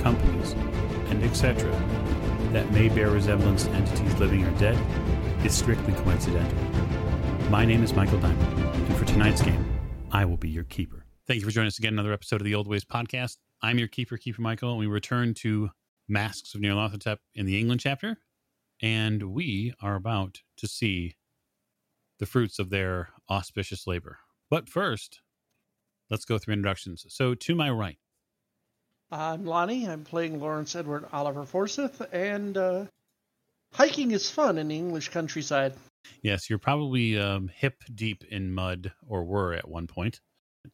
companies, and etc., that may bear resemblance to entities living or dead, is strictly coincidental. My name is Michael Diamond, and for tonight's game, I will be your keeper. Thank you for joining us again, another episode of the Old Ways podcast. I'm your keeper, Keeper Michael, and we return to Masks of Nyarlathotep in the England chapter, and we are about to see the fruits of their auspicious labor. But first, let's go through introductions. So, to my right, I'm Lonnie. I'm playing Lawrence Edward Oliver Forsyth, and uh, hiking is fun in the English countryside. yes, you're probably um, hip deep in mud, or were at one point.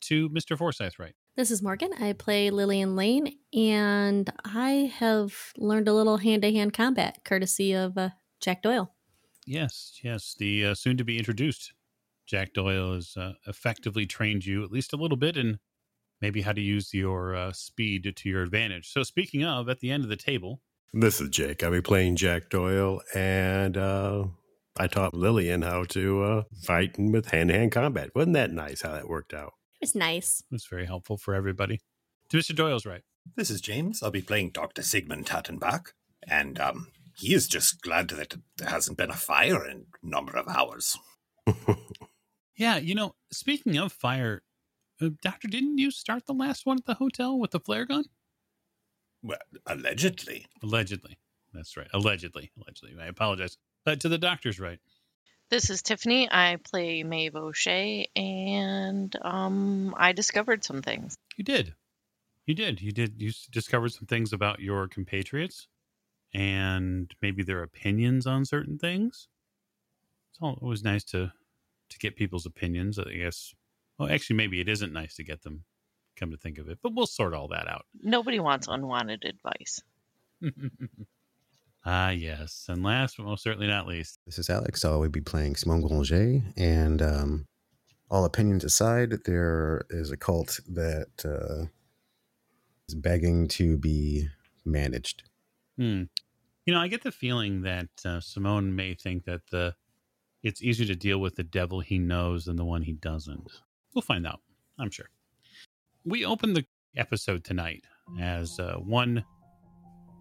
To Mr. Forsyth, right? This is Morgan. I play Lillian Lane, and I have learned a little hand to hand combat courtesy of uh, Jack Doyle. Yes, yes. The uh, soon to be introduced Jack Doyle has uh, effectively trained you at least a little bit in maybe how to use your uh, speed to your advantage. So, speaking of, at the end of the table, This is Jake. I'll be playing Jack Doyle, and uh, I taught Lillian how to uh, fight with hand to hand combat. Wasn't that nice how that worked out? It was nice. it was very helpful for everybody. To Mr. Doyle's right. This is James. I'll be playing Dr. Sigmund Tattenbach, and um, he is just glad that there hasn't been a fire in a number of hours. Yeah, you know, speaking of fire, uh, Doctor, didn't you start the last one at the hotel with the flare gun? Well, allegedly. Allegedly. That's right. Allegedly. Allegedly. I apologize. But to the doctor's right. This is Tiffany. I play Maeve O'Shea, and um, I discovered some things. You did. You did. You did. You discovered some things about your compatriots and maybe their opinions on certain things. It's all, always nice to to get people's opinions. I guess. Well, actually, maybe it isn't nice to get them. Come to think of it, but we'll sort all that out. Nobody wants unwanted advice. ah, yes. And last but most certainly not least, This is Alex. I will be playing Simone Granger. And um, all opinions aside, there is a cult that uh, is begging to be managed. Hmm. You know, I get the feeling that uh, Simone may think that the it's easier to deal with the devil he knows than the one he doesn't. We'll find out, I'm sure. We open the episode tonight as uh, one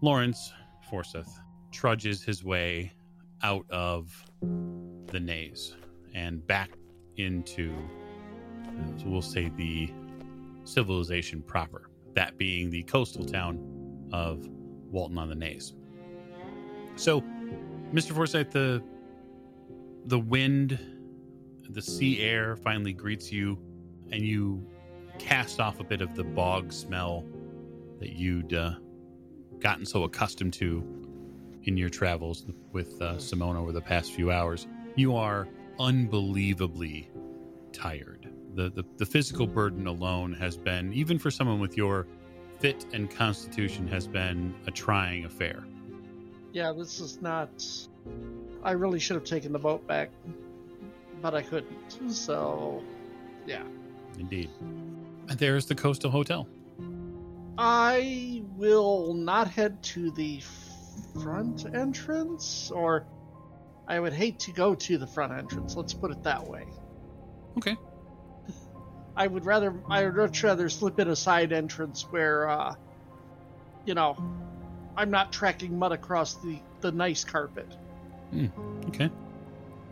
Lawrence Forsyth trudges his way out of the Naze and back into, uh, we'll say, the civilization proper, that being the coastal town of Walton on the Naze. So, Mr. Forsyth, the the wind, the sea air finally greets you, and you cast off a bit of the bog smell that you'd uh, gotten so accustomed to in your travels with uh, Simone over the past few hours. You are unbelievably tired. The, the the physical burden alone has been, even for someone with your fit and constitution, has been a trying affair. Yeah, this is not. I really should have taken the boat back, but I couldn't. So, yeah. Indeed. And there's the Coastal Hotel. I will not head to the front entrance, or I would hate to go to the front entrance. Let's put it that way. Okay. I would rather I would much rather slip in a side entrance where uh you know I'm not tracking mud across the the nice carpet. Okay.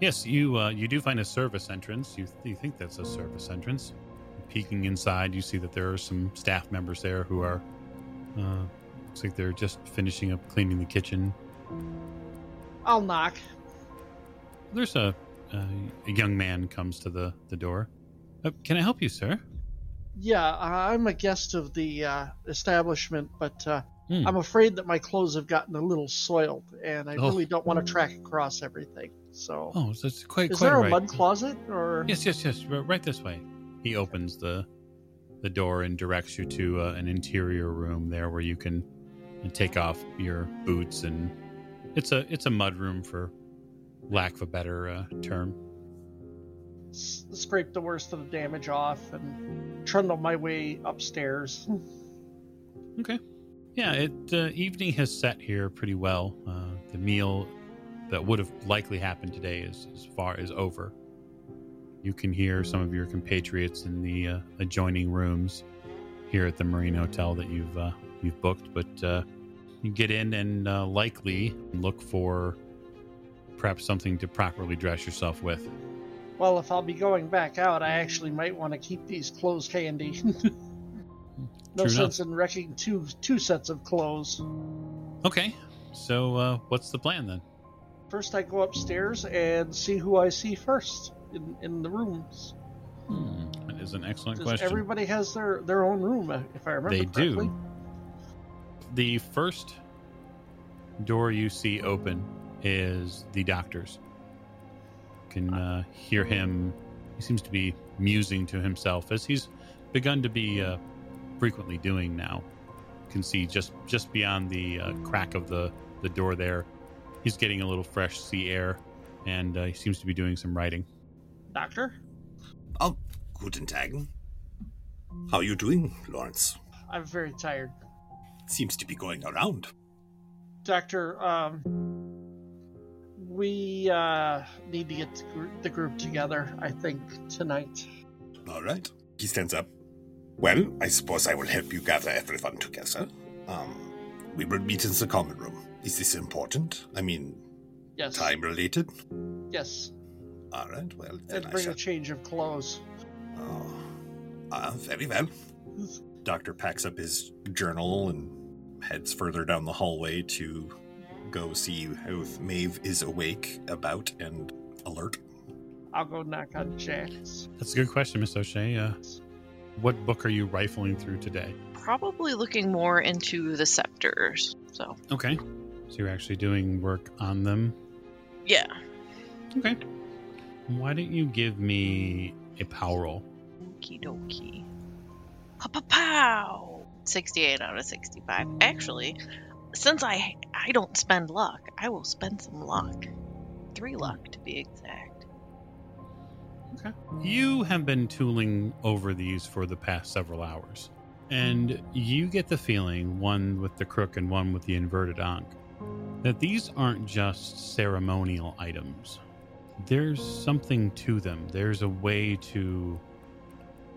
Yes, you uh, you do find a service entrance. You, you think that's a service entrance. Peeking inside, you see that there are some staff members there who are. Uh, looks like they're just finishing up cleaning the kitchen. I'll knock. There's a a, a young man comes to the the door. Uh, can I help you, sir? Yeah, I'm a guest of the uh, establishment, but uh, Hmm. I'm afraid that my clothes have gotten a little soiled, and I Oh. really don't want to track across everything. So, Oh, so it's quite is quite there a right. mud closet or? Yes, yes, yes. Right this way. He opens the the door and directs you to uh, an interior room there where you can take off your boots and it's a it's a mud room for lack of a better uh, term. S- scrape the worst of the damage off and trundle my way upstairs. Okay. Yeah, it uh, evening has set here pretty well. Uh, the meal that would have likely happened today is as far as over. You can hear some of your compatriots in the uh, adjoining rooms here at the Marine Hotel that you've uh, you've booked, but uh, you get in and uh, likely look for perhaps something to properly dress yourself with. Well, if I'll be going back out, I actually might want to keep these clothes handy. no True sense in wrecking two two sets of clothes. Okay, so uh, what's the plan then? First, I go upstairs and see who I see first in, in the rooms. Hmm, that is an excellent Does question. everybody has their, their own room, if I remember They do. the first door you see open is the doctor's. You can uh, hear him. He seems to be musing to himself as he's begun to be uh, frequently doing now. You can see just just beyond the uh, crack of the the door there. He's getting a little fresh sea air, and uh, he seems to be doing some writing. Doctor, Oh, guten Tag. How are you doing, Lawrence? I'm very tired. Seems to be going around. Doctor, um, we uh, need to get the gr- the group together, I think, tonight. All right. He stands up. Well, I suppose I will help you gather everyone together. Um, we will meet in the common room. Is this important? I mean, Yes. time related? Yes. All right. Well, then And I bring shall. a change of clothes. Oh, ah, very well. Doctor packs up his journal and heads further down the hallway to go see if Maeve is awake, about, and alert. I'll go knock on Jack's. That's a good question, Miss O'Shea. Uh, what book are you rifling through today? Probably looking more into the scepters. So, Okay, so you're actually doing work on them. yeah. Okay. Why don't you give me a power roll? Okie dokie. Pow, pow, pow. 68 out of 65. Actually, since I I don't spend luck, I will spend some luck. Three luck to be exact. Okay. You have been tooling over these for the past several hours, and you get the feeling, one with the crook and one with the inverted ankh, that these aren't just ceremonial items. There's something to them. There's a way to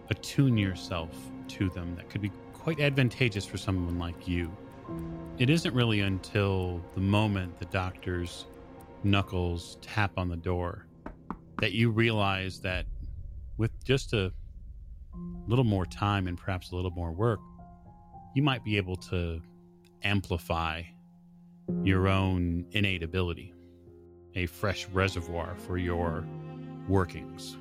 attune yourself to them that could be quite advantageous for someone like you. It isn't really until the moment the doctor's knuckles tap on the door that you realize that with just a little more time and perhaps a little more work, you might be able to amplify your own innate ability, a fresh reservoir for your workings.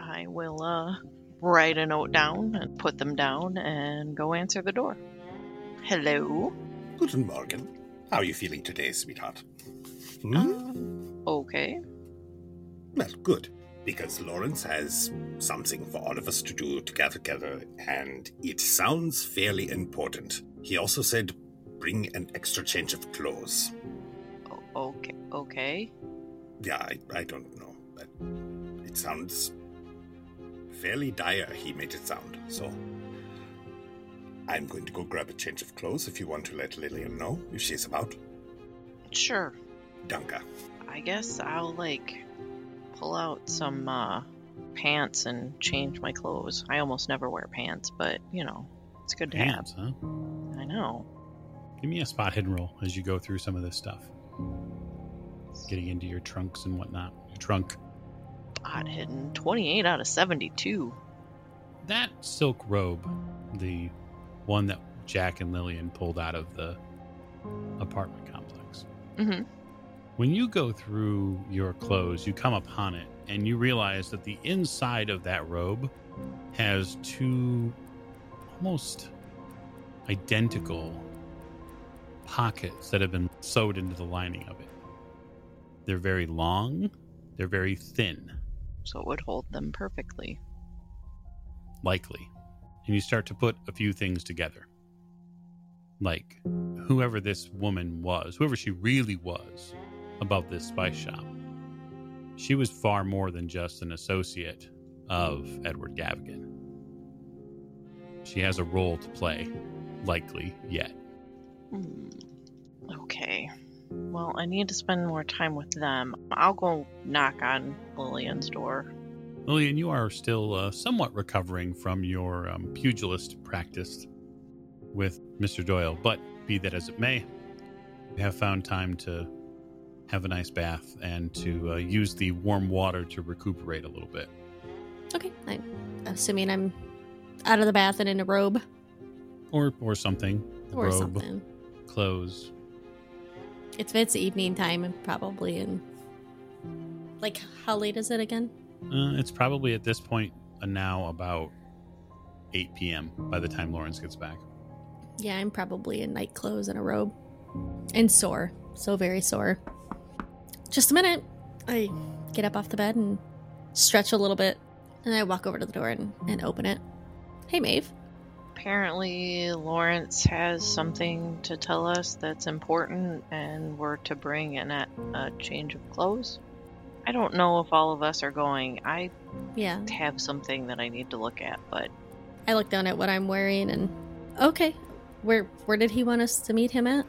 I will uh, write a note down and put them down and go answer the door. Hello. Guten Morgen. How are you feeling today, sweetheart? Hmm? Um, okay. Well, good. Because Lawrence has something for all of us to do together, together, and it sounds fairly important. He also said, bring an extra change of clothes. O- okay. Okay. Yeah, I, I don't know, but it sounds fairly dire, he made it sound. So, I'm going to go grab a change of clothes if you want to let Lillian know if she's about. Sure. Danka. I guess I'll like pull out some uh, pants and change my clothes. I almost never wear pants, but you know, it's good to Hands, huh? I know. Give me a spot hidden roll as you go through some of this stuff. Getting into your trunks and whatnot. Your trunk. Odd hidden. 28 out of 72. That silk robe, the one that Jack and Lillian pulled out of the apartment complex. Mm-hmm. When you go through your clothes, you come upon it and you realize that the inside of that robe has two almost identical pockets that have been sewed into the lining of it. They're very long, they're very thin, So it would hold them perfectly. likely. And you start to put a few things together. like whoever this woman was, whoever she really was about this spice shop. She was far more than just an associate of Edward Gavigan. She has a role to play, likely yet. Hmm. Okay. Well, I need to spend more time with them. I'll go knock on Lillian's door. Lillian, you are still uh, somewhat recovering from your um, pugilist practice with Mr. Doyle, but be that as it may, you have found time to have a nice bath and to uh, use the warm water to recuperate a little bit. Okay, I'm assuming I'm out of the bath and in a robe Or, or something. or Robe, something. Clothes. It's it's evening time probably in like how late is it again? Uh, it's probably at this point uh, now about 8 p.m. by the time Lawrence gets back. Yeah, I'm probably in night clothes and a robe. And sore. So very sore. Just a minute. I get up off the bed and stretch a little bit. And I walk over to the door and, and open it. Hey, Maeve. Apparently, Lawrence has something to tell us that's important, and we're to bring in a, a change of clothes. I don't know if all of us are going. I Yeah. have something that I need to look at, but I look down at what I'm wearing and okay. Where where did he want us to meet him at?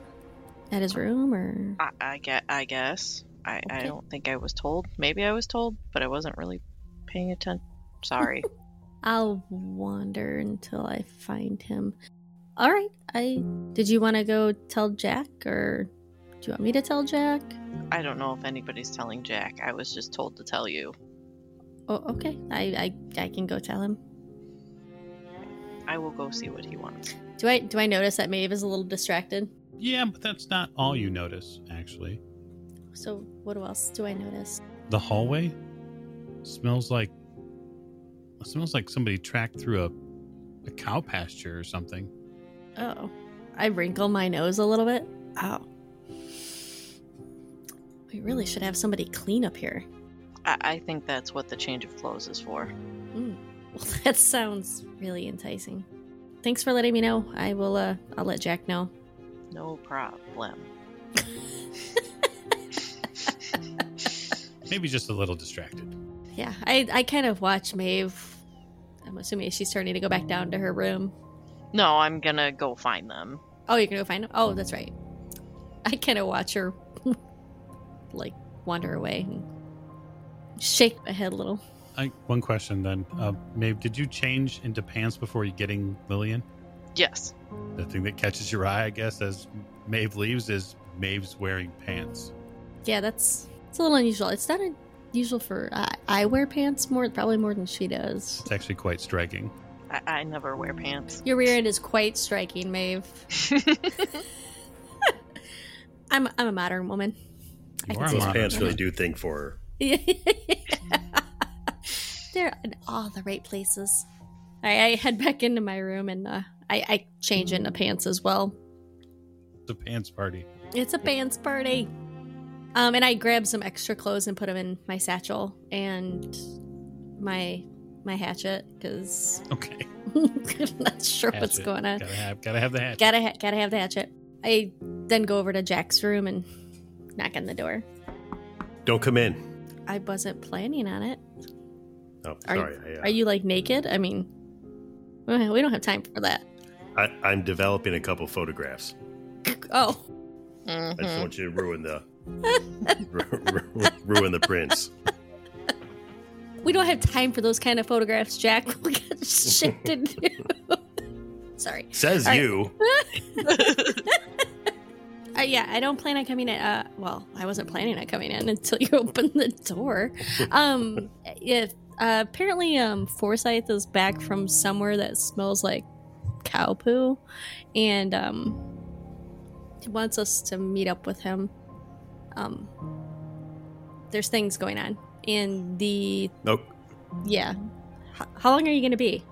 At his room or I, I get. I guess. I, I don't think I was told. Maybe I was told, but I wasn't really paying attention. Sorry. I'll wander until I find him. All right. I did you want to go tell Jack or do you want me to tell Jack? I don't know if anybody's telling Jack. I was just told to tell you. Oh, okay. I I, I can go tell him. I will go see what he wants. Do I do I notice that Maeve is a little distracted? Yeah, but that's not all you notice, actually. So what else do I notice? The hallway smells like smells like somebody tracked through a, a cow pasture or something. Oh, I wrinkle my nose a little bit. Oh, we really should have somebody clean up here. I, I think that's what the change of clothes is for. Mm. Well, that sounds really enticing. Thanks for letting me know. I will. Uh, I'll let Jack know. No problem. Maybe just a little distracted. Yeah, I I kind of watch Maeve. I'm assuming she's starting to go back down to her room. No, I'm gonna go find them. Oh, you're gonna go find them? Oh, that's right. I kind of watch her, like wander away and shake my head a little. I, one question then, uh, Maeve, did you change into pants before you getting Lillian? Yes. The thing that catches your eye, I guess, as Maeve leaves is Maeve's wearing pants. Yeah, that's it's a little unusual. It's not unusual for uh, I wear pants more, probably more than she does. It's actually quite striking. I, I never wear pants. Your rear end is quite striking, Maeve. I'm I'm a modern woman. I You can are see Those modern pants really do think for her. They're in all the right places. I, I head back into my room and uh, I, I change into pants as well. It's a pants party. It's a pants party. Um, and I grab some extra clothes and put them in my satchel and my my hatchet because Okay. I'm not sure what's going on. Gotta have, gotta have the hatchet. Gotta ha- gotta have the hatchet. I then go over to Jack's room and knock on the door. Don't come in. I wasn't planning on it. Oh, Are you- sorry. I, uh, Are you like naked? I mean, we don't have time for that. I, I'm developing a couple photographs. Oh, I just want you to ruin the ru- ru- ruin the prints. we don't have time for those kind of photographs, Jack. We got shit to do. Sorry. Says right. you. Uh, yeah, I don't plan on coming in. Uh, well, I wasn't planning on coming in until you opened the door. Um, if uh, apparently, um, Forsyth is back from somewhere that smells like cow poo, and um, he wants us to meet up with him. Um, there's things going on, and the Nope. yeah. H- how long are you going to be?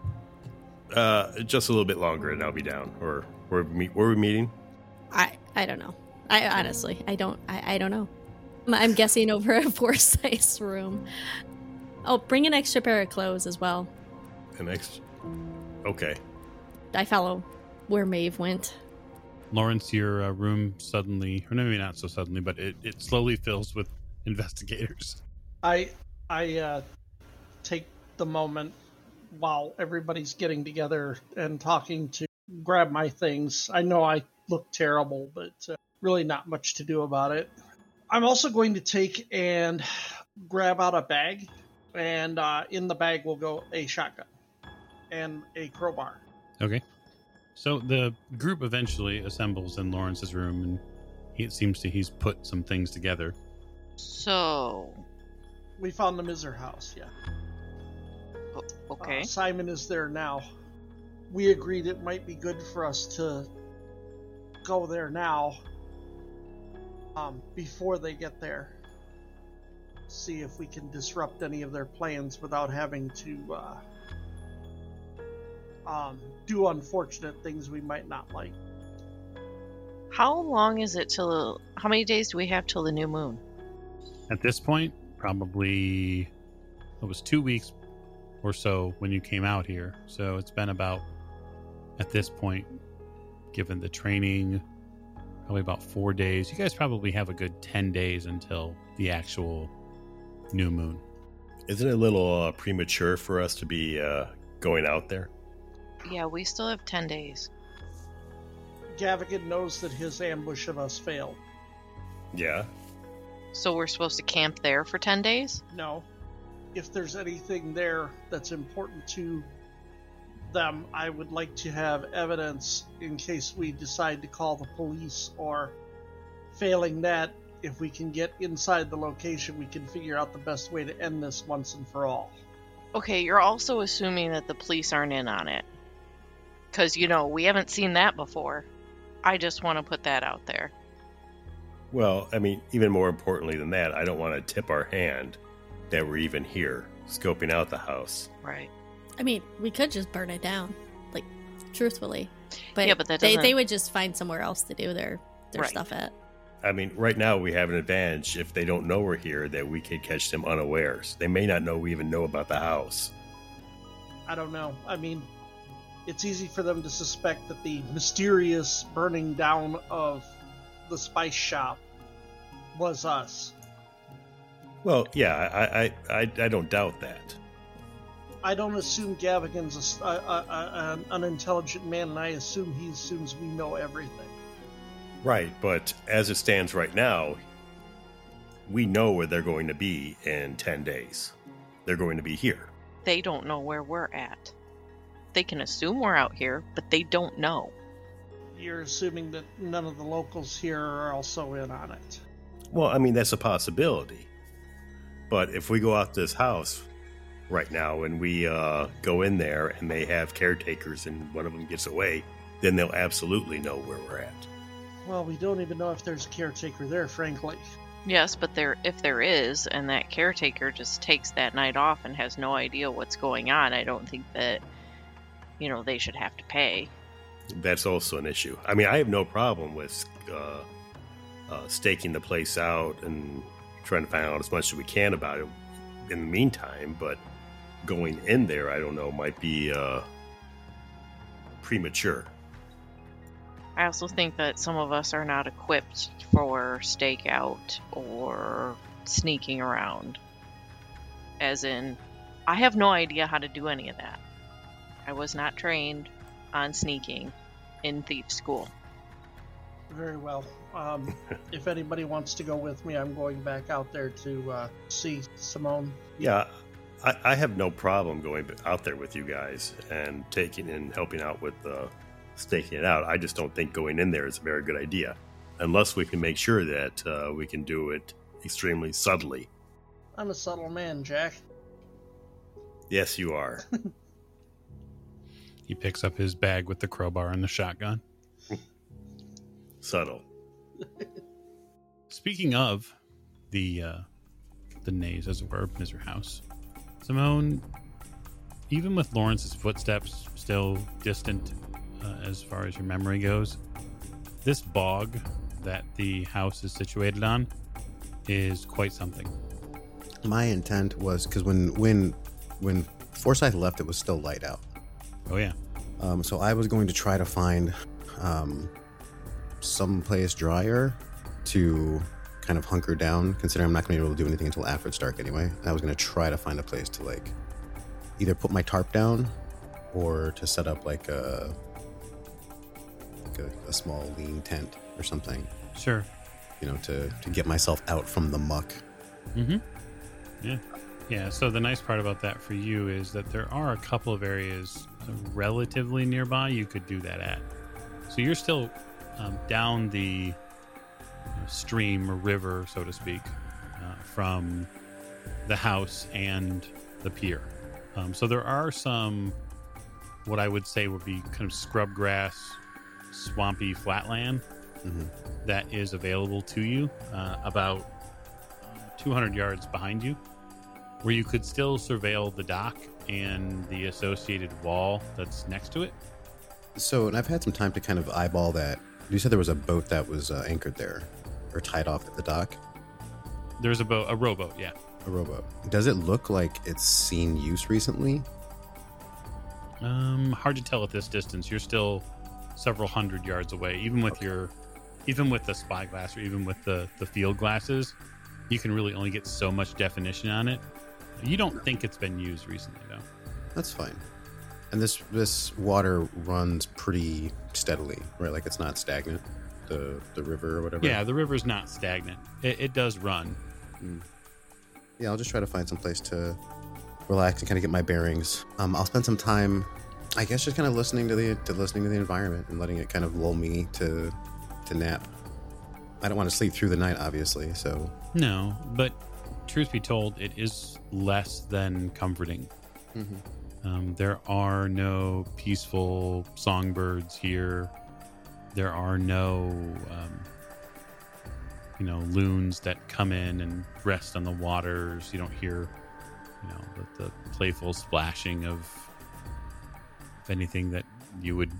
Uh, just a little bit longer, and I'll be down. Or where we meet? Where we meeting? I I don't know. I honestly I don't I, I don't know. I'm- guessing over a Forsyth's room. Oh, bring an extra pair of clothes as well. The next. Okay. I follow where Maeve went. Lawrence, your uh, room suddenly, or maybe not so suddenly, but it, it slowly fills with investigators. I I uh, take the moment while everybody's getting together and talking to grab my things. I know I look terrible, but uh, really not much to do about it. I'm also going to take and grab out a bag, and uh, in the bag will go a shotgun and a crowbar. Okay. So the group eventually assembles in Lawrence's room, and he, it seems to he's put some things together. So, We found the Misr house, yeah. o- okay. Uh, Simon is there now. We agreed it might be good for us to go there now, um, before they get there. See if we can disrupt any of their plans without having to uh, um, do unfortunate things we might not like. How long is it till? How many days do we have till the new moon? At this point, probably it was two weeks or so when you came out here. So it's been about, at this point, given the training, probably about four days. You guys probably have a good 10 days until the actual new moon. Isn't it a little uh, premature for us to be uh, going out there? Yeah, we still have ten days. Gavigan knows that his ambush of us failed. Yeah. So we're supposed to camp there for ten days. No. If there's anything there that's important to them, I would like to have evidence in case we decide to call the police, or failing that, if we can get inside the location, we can figure out the best way to end this once and for all. Okay, you're also assuming that the police aren't in on it. Because, you know, we haven't seen that before. I just want to put that out there. Well, I mean, even more importantly than that, I don't want to tip our hand that we're even here scoping out the house. Right. I mean, we could just burn it down, like truthfully. But Yeah, but that they, doesn't- they would just find somewhere else to do their their Right. stuff at. I mean, right now we have an advantage if they don't know we're here that we could catch them unawares. They may not know we even know about the house. I don't know. I mean, it's easy for them to suspect that the mysterious burning down of the spice shop was us. Well, yeah, I I, I, I don't doubt that. I don't assume Gavigan's a s- a- a- a- an unintelligent man, and I assume he assumes we know everything. Right, but as it stands right now, we know where they're going to be in 10 days. They're going to be here. They don't know where we're at. They can assume we're out here, but they don't know. You're assuming that none of the locals here are also in on it. Well, I mean, that's a possibility. But if we go out this house right now and we uh, go in there and they have caretakers and one of them gets away, then they'll absolutely know where we're at. Well, we don't even know if there's a caretaker there, frankly. Yes, but there if there is, and that caretaker just takes that night off and has no idea what's going on, I don't think that you know they should have to pay. That's also an issue. I mean, I have no problem with uh, uh, staking the place out and trying to find out as much as we can about it in the meantime, but going in there, I don't know, might be uh, premature. I also think that some of us are not equipped for stakeout or sneaking around. As in, I have no idea how to do any of that. I was not trained on sneaking in thief school. Very well. Um, if anybody wants to go with me, I'm going back out there to uh, see Simone. Yeah, I, I have no problem going out there with you guys and taking and helping out with uh, staking it out. I just don't think going in there is a very good idea, unless we can make sure that uh, we can do it extremely subtly. I'm a subtle man, Jack. Yes, you are. He picks up his bag with the crowbar and the shotgun. Subtle. Speaking of the uh, the Naze, as it were, of Misr House, Simone, even with Lawrence's footsteps still distant uh, as far as your memory goes, this bog that the house is situated on is quite something. My intent was because when when when Forsyth left, it was still light out. Oh yeah, Um, so I was going to try to find um, someplace drier to kind of hunker down, considering I'm not going to be able to do anything until after it's dark anyway. And I was going to try to find a place to like either put my tarp down or to set up like a like a, a small lean tent or something, Sure. you know, to to get myself out from the muck. Mm-hmm. Yeah. Yeah. So the nice part about that for you is that there are a couple of areas relatively nearby you could do that at. So you're still um, down the uh, stream or river, so to speak, uh, from the house and the pier. Um, so there are some, what I would say would be kind of scrub grass, swampy flatland Mhm. that is available to you uh, about 200 yards behind you, where you could still surveil the dock and the associated wall that's next to it. So, and I've had some time to kind of eyeball that. You said there was a boat that was uh, anchored there or tied off at the dock. There's a boat, a rowboat, yeah. A rowboat. Does it look like it's seen use recently? Um, hard to tell at this distance. You're still several hundred yards away, even with your, even with the spyglass or even with the the field glasses, you can really only get so much definition on it. You don't think it's been used recently, though. That's fine. And this this water runs pretty steadily, right? Like it's not stagnant. The the river or whatever. Yeah, the river's not stagnant. It, it does run. Yeah, I'll just try to find some place to relax and kind of get my bearings. Um, I'll spend some time, I guess, just kind of listening to the to listening to the environment and letting it kind of lull me to to nap. I don't want to sleep through the night, obviously. So No, but truth be told, it is less than comforting. Um, there are no peaceful songbirds here. There are no, um, you know, loons that come in and rest on the waters. You don't hear, you know, the, the playful splashing of, of anything that you would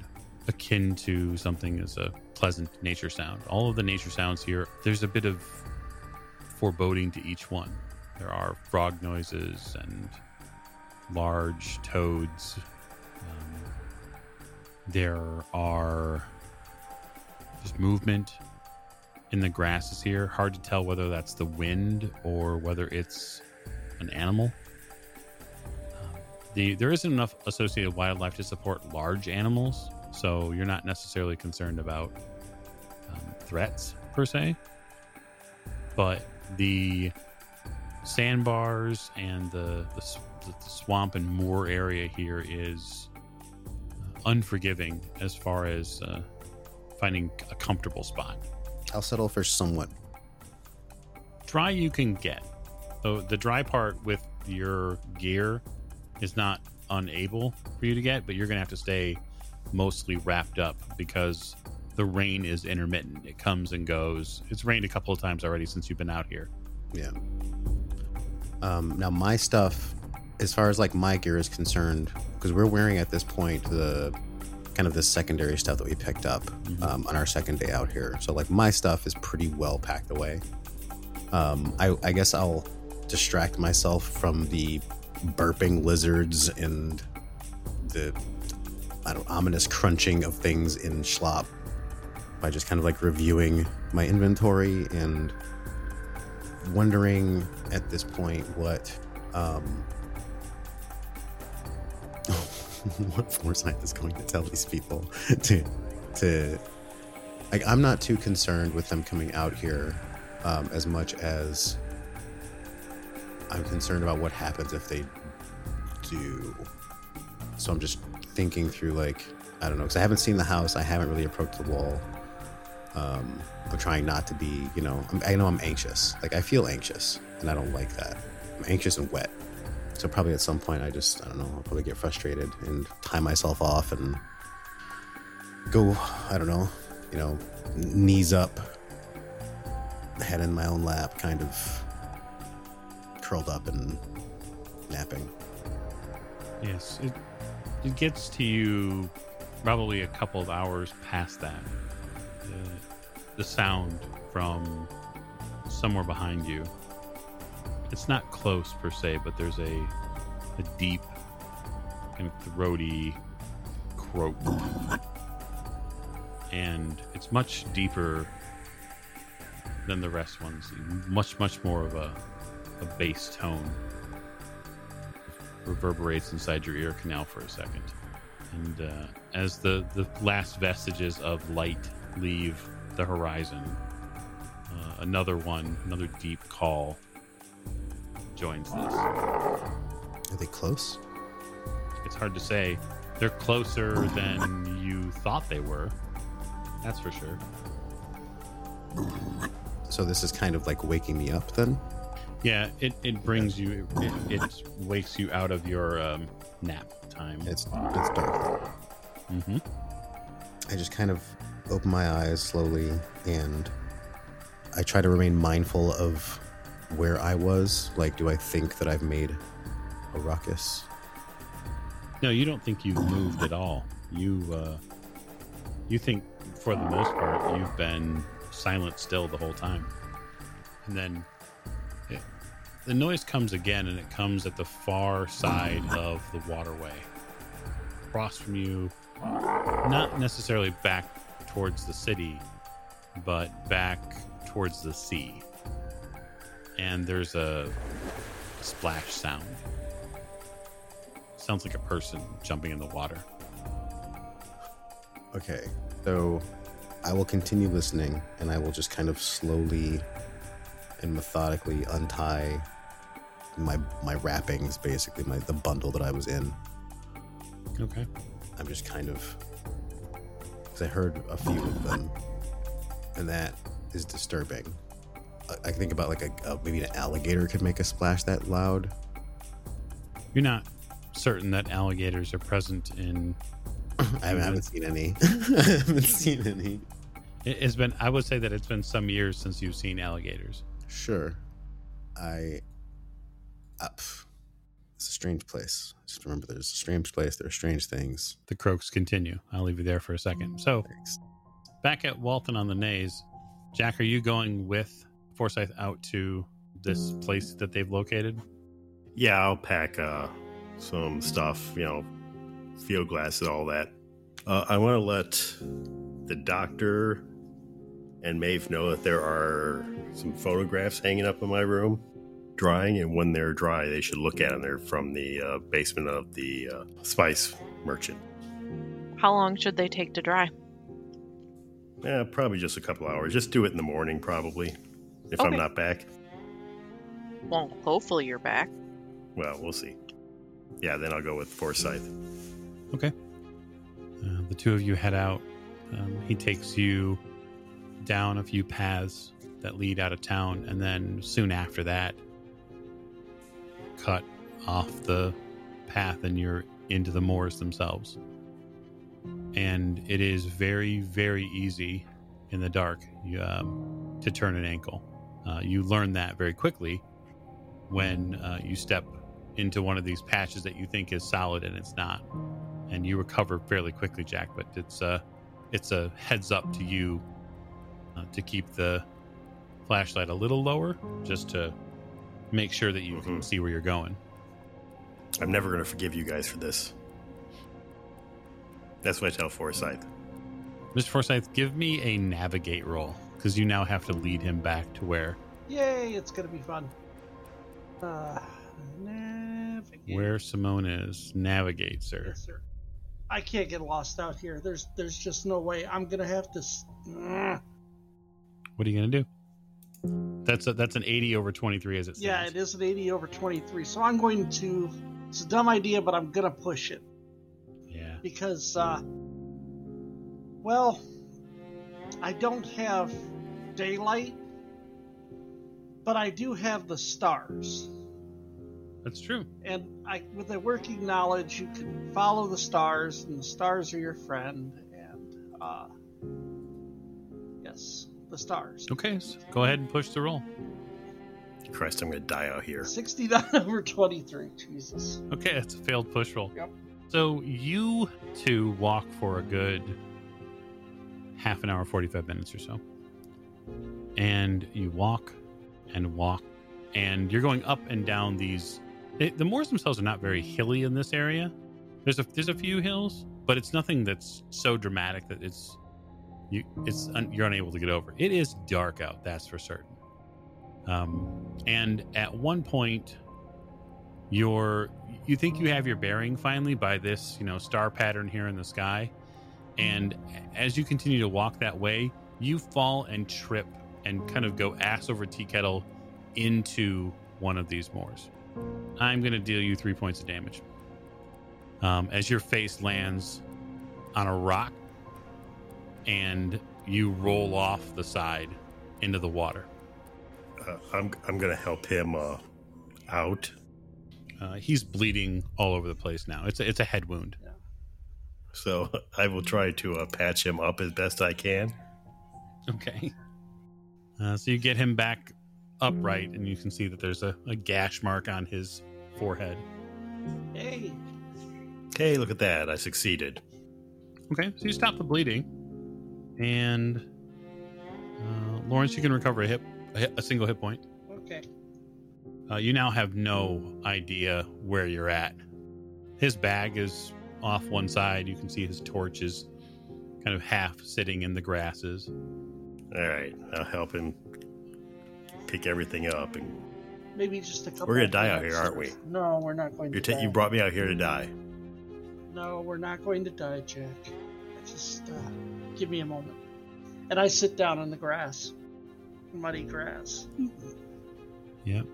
akin to something as a pleasant nature sound. All of the nature sounds here, there's a bit of foreboding to each one. There are frog noises and large toads. Um, there are just movement in the grasses here. Hard to tell whether that's the wind or whether it's an animal. The there isn't enough associated wildlife to support large animals, so you're not necessarily concerned about um, threats per se. But the sandbars and the, the, the swamp and moor area here is uh, unforgiving as far as uh, finding a comfortable spot. I'll settle for somewhat. Dry you can get. So the dry part with your gear is not unable for you to get, but you're going to have to stay mostly wrapped up because the rain is intermittent. It comes and goes. It's rained a couple of times already since you've been out here. Yeah. Um, now my stuff, as far as like my gear is concerned, because we're wearing at this point the kind of the secondary stuff that we picked up um, on our second day out here. So like my stuff is pretty well packed away. Um, I, I guess I'll distract myself from the burping lizards and the I don't ominous crunching of things in schlop by just kind of like reviewing my inventory and wondering at this point what um what Forsyth is going to tell these people to to like i'm not too concerned with them coming out here um, as much as i'm concerned about what happens if they do. So i'm just thinking through like i don't know because i haven't seen the house. I haven't really approached the wall um, I'm trying not to be, you know, I'm, I know I'm anxious. Like I feel anxious, and I don't like that. I'm anxious and wet. So probably at some point, I just, I don't know, I'll probably get frustrated and tie myself off and go, I don't know, you know, knees up, head in my own lap, kind of curled up and napping. Yes, it it gets to you probably a couple of hours past that. The, the sound from somewhere behind you. It's not close per se, but there's a a deep, kind of throaty croak. and it's much deeper than the rest ones. Much, much more of a, a bass tone reverberates inside your ear canal for a second. And uh, as the, the last vestiges of light leave the horizon, uh, another one, another deep call joins this. Are they close? It's hard to say. They're closer than you thought they were. That's for sure. So this is kind of like waking me up then? Yeah, it, it brings you, it, it wakes you out of your um, nap time. It's it's dark. hmm I just kind of open my eyes slowly and I try to remain mindful of where I was. Like, do I think that I've made a ruckus? No, you don't think you've moved at all. You, uh, you think for the most part you've been silent still the whole time. And then it, the noise comes again, and it comes at the far side of the waterway, across from you, not necessarily back towards the city, but back towards the sea. And there's a splash sound. Sounds like a person jumping in the water. Okay, so I will continue listening and I will just kind of slowly and methodically untie my my wrappings, basically my the bundle that I was in. Okay. I'm just kind of because I heard a few of them, and that is disturbing. I, I think about like a, a maybe an alligator could make a splash that loud. You're not certain that alligators are present in. I haven't seen any. I haven't seen any. it- It's been. I would say that it's been some years since you've seen alligators. Sure, I. Uh, pff, it's a strange place. Just remember, there's a strange place. There are strange things. The croaks continue. I'll leave you there for a second. So Thanks. back at Walton on the Naze, Jack, are you going with Forsyth out to this place that they've located? Yeah, I'll pack uh, some stuff, you know, field glasses, all that. Uh, I want to let the doctor and Maeve know that there are some photographs hanging up in my room, drying, and when they're dry, they should look at them. They're from the uh, basement of the uh, spice merchant. How long should they take to dry? Yeah, probably just a couple hours. Just do it in the morning, probably, if I'm not back. Well, hopefully you're back. Well, we'll see. Yeah, then I'll go with Forsyth. Okay. Uh, the two of you head out. Um, he takes you down a few paths that lead out of town, and then soon after that, cut off the path and you're into the moors themselves. And it is very, very easy in the dark um, to turn an ankle. Uh, you learn that very quickly when uh, you step into one of these patches that you think is solid and it's not and you recover fairly quickly, Jack. But it's a it's a heads up to you uh, to keep the flashlight a little lower, just to make sure that you can Mhm. see where you're going. I'm never going to forgive you guys for this. That's what I tell Forsyth. Mr. Forsyth, give me a navigate roll because you now have to lead him back to where Yay, it's gonna be fun. Uh, navigate. where Simone is. Navigate, sir. Yes, sir. I can't get lost out here. There's there's just no way. I'm gonna have to. s- What are you gonna do? That's a, that's an 80 over 23 as it stands. Yeah, it is an 80 over 23. So I'm going to. It's a dumb idea, but I'm gonna push it Yeah. because, uh, well, I don't have daylight, but I do have the stars. That's true. and I, with a working knowledge, you can follow the stars, and the stars are your friend. And uh, yes, the stars. Okay, so go ahead and push the roll. Christ, I'm going to die out here. Sixty-nine over twenty-three. Jesus. Okay, that's a failed push roll. Yep. So you two walk for a good half an hour, 45 minutes or so. And you walk and walk, and you're going up and down these. They, the moors themselves are not very hilly in this area. There's a there's a few hills, but it's nothing that's so dramatic that it's you it's un, you're unable to get over. It is dark out, that's for certain. Um, and at one point, you're you think you have your bearing finally by this you know star pattern here in the sky, and as you continue to walk that way, you fall and trip and kind of go ass over tea kettle into one of these moors. I'm going to deal you three points of damage um, as your face lands on a rock and you roll off the side into the water. Uh, I'm I'm gonna help him uh, out. Uh, he's bleeding all over the place now. It's a, it's a head wound. So I will try to uh, patch him up as best I can. Okay. Uh, so you get him back upright, and you can see that there's a, a gash mark on his forehead. Hey, Hey, look at that! I succeeded. Okay, so you stop the bleeding, and uh, Lawrence, you can recover a hit, a, hit, a single hit point. okay. Uh, you now have no idea where you're at. His bag is off one side. You can see his torch is kind of half sitting in the grasses. All right, I'll help him pick everything up. And Maybe just a couple. We're gonna of die out here, aren't we? No, we're not going you to. ta- die. you brought me out here to die. No, we're not going to die, Jack. Just uh, give me a moment. And I sit down on the grass, muddy grass. Yep.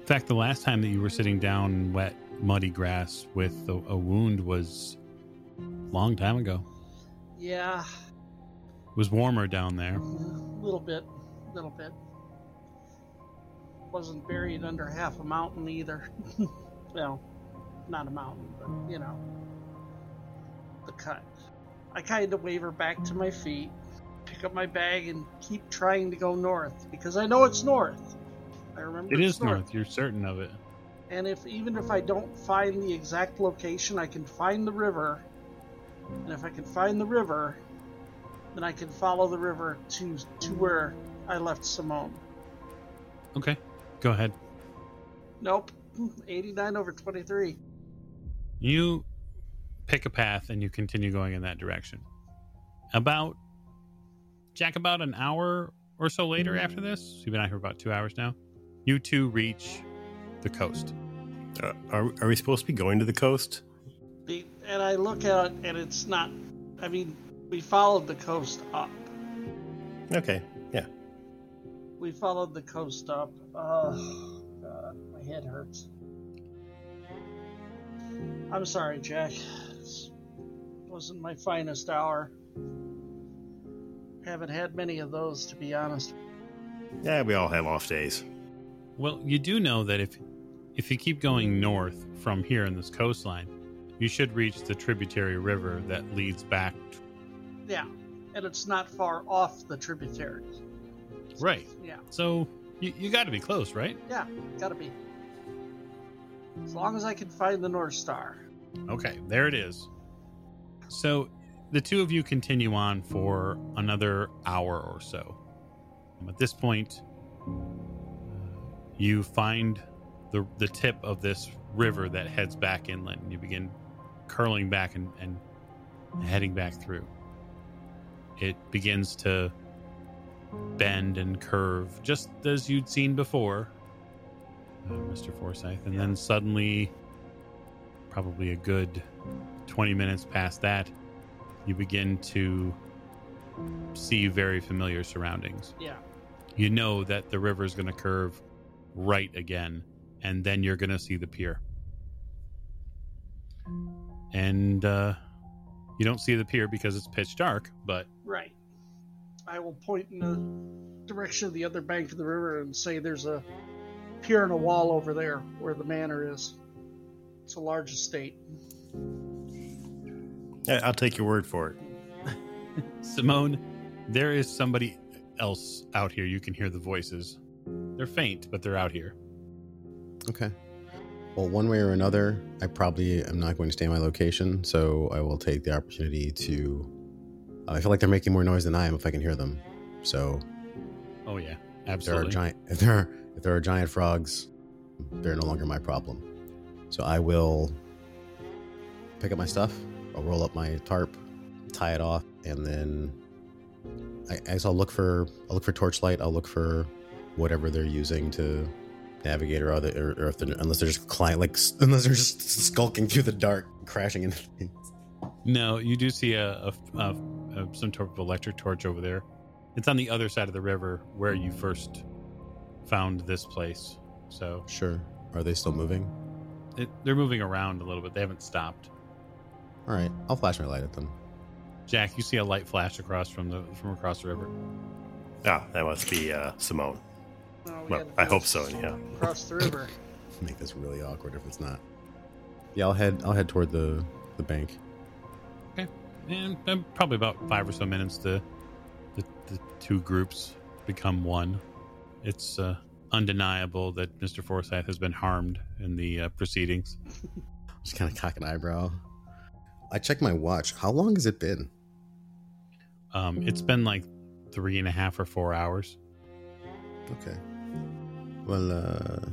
In fact, the last time that you were sitting down in wet, muddy grass with a, a wound was a long time ago. Yeah, It was warmer down there. a little bit, a little bit. Wasn't buried under half a mountain either. well, not a mountain, but you know, the cut. I kind of waver back to my feet, pick up my bag, and keep trying to go north because I know it's north. I remember it's is north. You're certain of it. And if even if I don't find the exact location, I can find the river. And if I can find the river, then I can follow the river to to where I left Simone. Okay, go ahead. Nope. 89 over 23. You pick a path and you continue going in that direction. About Jack, about an hour or so later after this, you've been out here about two hours now. You two reach the coast. Uh, are are we supposed to be going to the coast? And I look at it and it's not I mean, we followed the coast up. Okay, yeah. We followed the coast up. Oh, God, my head hurts. I'm sorry, Jack. This wasn't my finest hour. Haven't had many of those, to be honest. Yeah, we all have off days. Well, you do know that if if you keep going north from here in this coastline, you should reach the tributary river that leads back. To- Yeah, and it's not far off the tributaries. Right. Yeah, So you, you got to be close, right? yeah, gotta be. As long as I can find the North Star. Okay, there it is. So the two of you continue on for another hour or so. Um, At this point, you find the the tip of this river that heads back inland. And you begin curling back and, and heading back through. It begins to bend and curve, just as you'd seen before, uh, Mr. Forsyth. And then suddenly, probably a good 20 minutes past that, you begin to see very familiar surroundings. Yeah. You know that the river is going to curve right again, and then you're going to see the pier. And uh, you don't see the pier because it's pitch dark, but Right. I will point in the direction of the other bank of the river and say there's a pier and a wall over there where the manor is. It's a large estate. Yeah, I'll take your word for it. Simone, there is somebody else out here. You can hear the voices. They're faint, but they're out here. Okay. Well, one way or another, I probably am not going to stay in my location, so I will take the opportunity to. Uh, I feel like they're making more noise than I am if I can hear them. So Oh yeah, if there are absolutely. giant, if there are, if there are giant frogs, they're no longer my problem. So I will pick up my stuff. I'll roll up my tarp, tie it off, and then I, I guess I'll look for I'll look for torchlight. I'll look for whatever they're using to navigate, or other, or, or if they're unless they're just like unless they're just skulking through the dark, crashing into things. No, you do see a, a, a, a some sort of electric torch over there. It's on the other side of the river where you first found this place. So Sure. Are they still moving? it, they're moving around a little bit. They haven't stopped. All right, I'll flash my light at them. Jack, you see a light flash across from the from across the river. Ah, that must be uh, Simone. No, we Well, gotta I hope so, yeah. Across the river. Make this really awkward if it's not. Yeah, I'll head. I'll head toward the the bank. Okay, and uh, probably about five or so minutes, the the, the two groups become one. It's uh, undeniable that Mr. Forsyth has been harmed in the uh, proceedings. Just kind of cock an eyebrow. I checked my watch. How long has it been? Um, it's been like three and a half or four hours. Okay. Well, uh,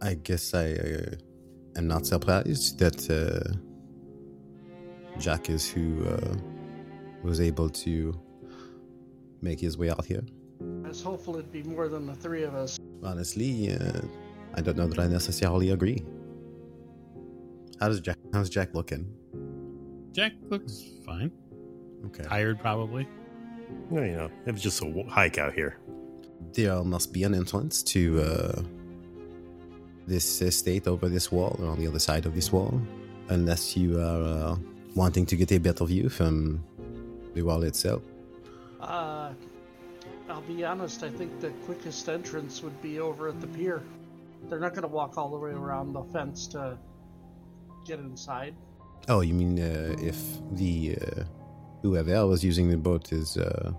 I guess I uh, am not surprised that uh, Jack is who uh, was able to make his way out here. I was hopeful it'd be more than the three of us. Honestly, uh, I don't know that I necessarily agree. How does Jack? How's Jack looking? Jack looks fine. Okay. Tired, probably. No, you know, it was just a w- hike out here. There must be an entrance to uh, this estate over this wall or on the other side of this wall, unless you are uh, wanting to get a better view from the wall itself. Uh, I'll be honest, I think the quickest entrance would be over at the pier. They're not going to walk all the way around the fence to get inside. Oh, you mean uh, if the uh, whoever was using the boat is? Uh...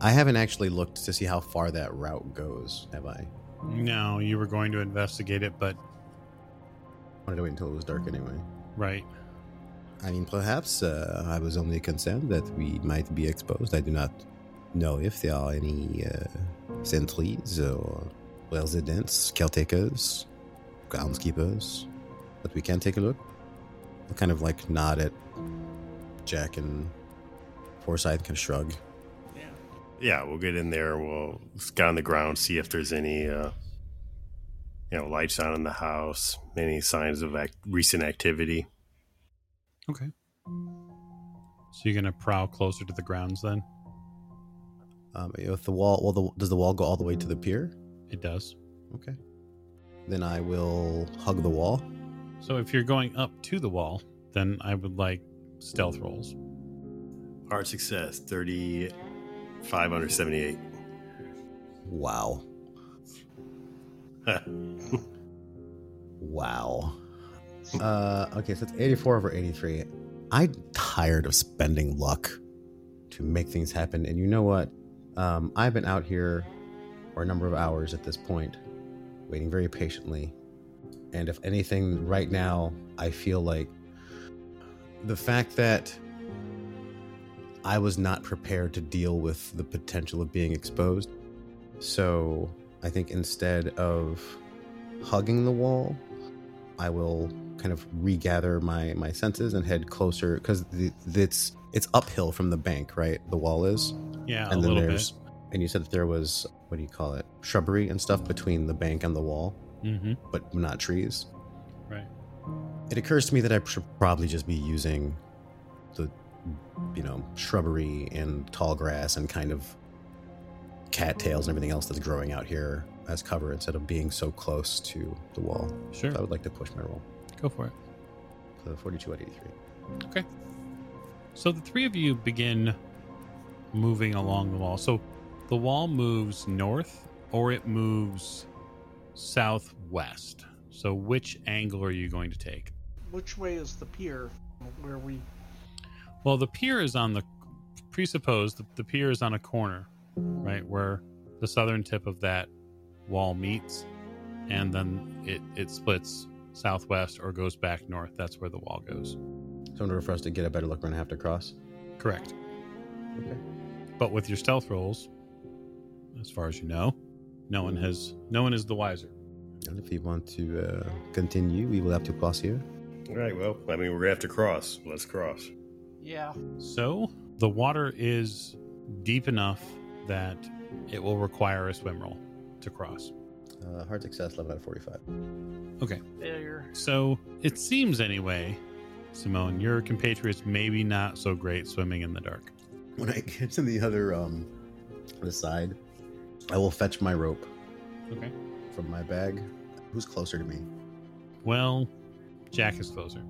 I haven't actually looked to see how far that route goes. Have I? No, you were going to investigate it, but I wanted to wait until it was dark anyway. right. I mean, perhaps uh, I was only concerned that we might be exposed. I do not know if there are any uh, sentries or residents, caretakers, groundskeepers, but we can take a look. I'll kind of like nod at Jack and Forsyth can shrug. Yeah. Yeah, we'll get in there. We'll scout on the ground, see if there's any, uh, you know, lights on in the house, any signs of act- recent activity. Okay. So you're gonna prowl closer to the grounds then? Um, if the wall, well, the, does the wall go all the way to the pier? It does. Okay. Then I will hug the wall. So if you're going up to the wall, then I would like stealth rolls. Hard success, 35 under 78. Wow. Wow. Uh, okay, so it's 84 over 83. I'm tired of spending luck to make things happen. And you know what? Um, I've been out here for a number of hours at this point, waiting very patiently. And if anything, right now, I feel like the fact that I was not prepared to deal with the potential of being exposed. So I think instead of hugging the wall, I will kind of regather my my senses and head closer because it's it's uphill from the bank, right? The wall is, Yeah, and a then little there's and you said that there was what do you call it, shrubbery and stuff between the bank and the wall, bit. Mm-hmm. but not trees. Right. It occurs to me that I should probably just be using the, you know, shrubbery and tall grass and kind of cattails and everything else that's growing out here as cover instead of being so close to the wall. Sure. I would like to push my roll. Go for it. So 42 at 83. Okay. So the three of you begin moving along the wall. So the wall moves north or it moves southwest. So which angle are you going to take? Which way is the pier where we. Well, the pier is on the presuppose the, the pier is on a corner, right where the southern tip of that wall meets, and then it it splits southwest or goes back north. That's where the wall goes. So in order for us to get a better look, we're going to have to cross. Correct. Okay. But with your stealth rolls, as far as you know, no one has no one is the wiser. And if you want to uh, continue, we will have to cross here. All right, well, I mean, we're going to have to cross. Let's cross. Yeah. So the water is deep enough that it will require a swim roll to cross. Uh, hard success, 11 out of 45. Okay. Failure. So it seems anyway, Simone, your compatriots maybe not so great swimming in the dark. When I get to the other um, the side, I will fetch my rope Okay. from my bag. Who's closer to me? Well, Jack is closer.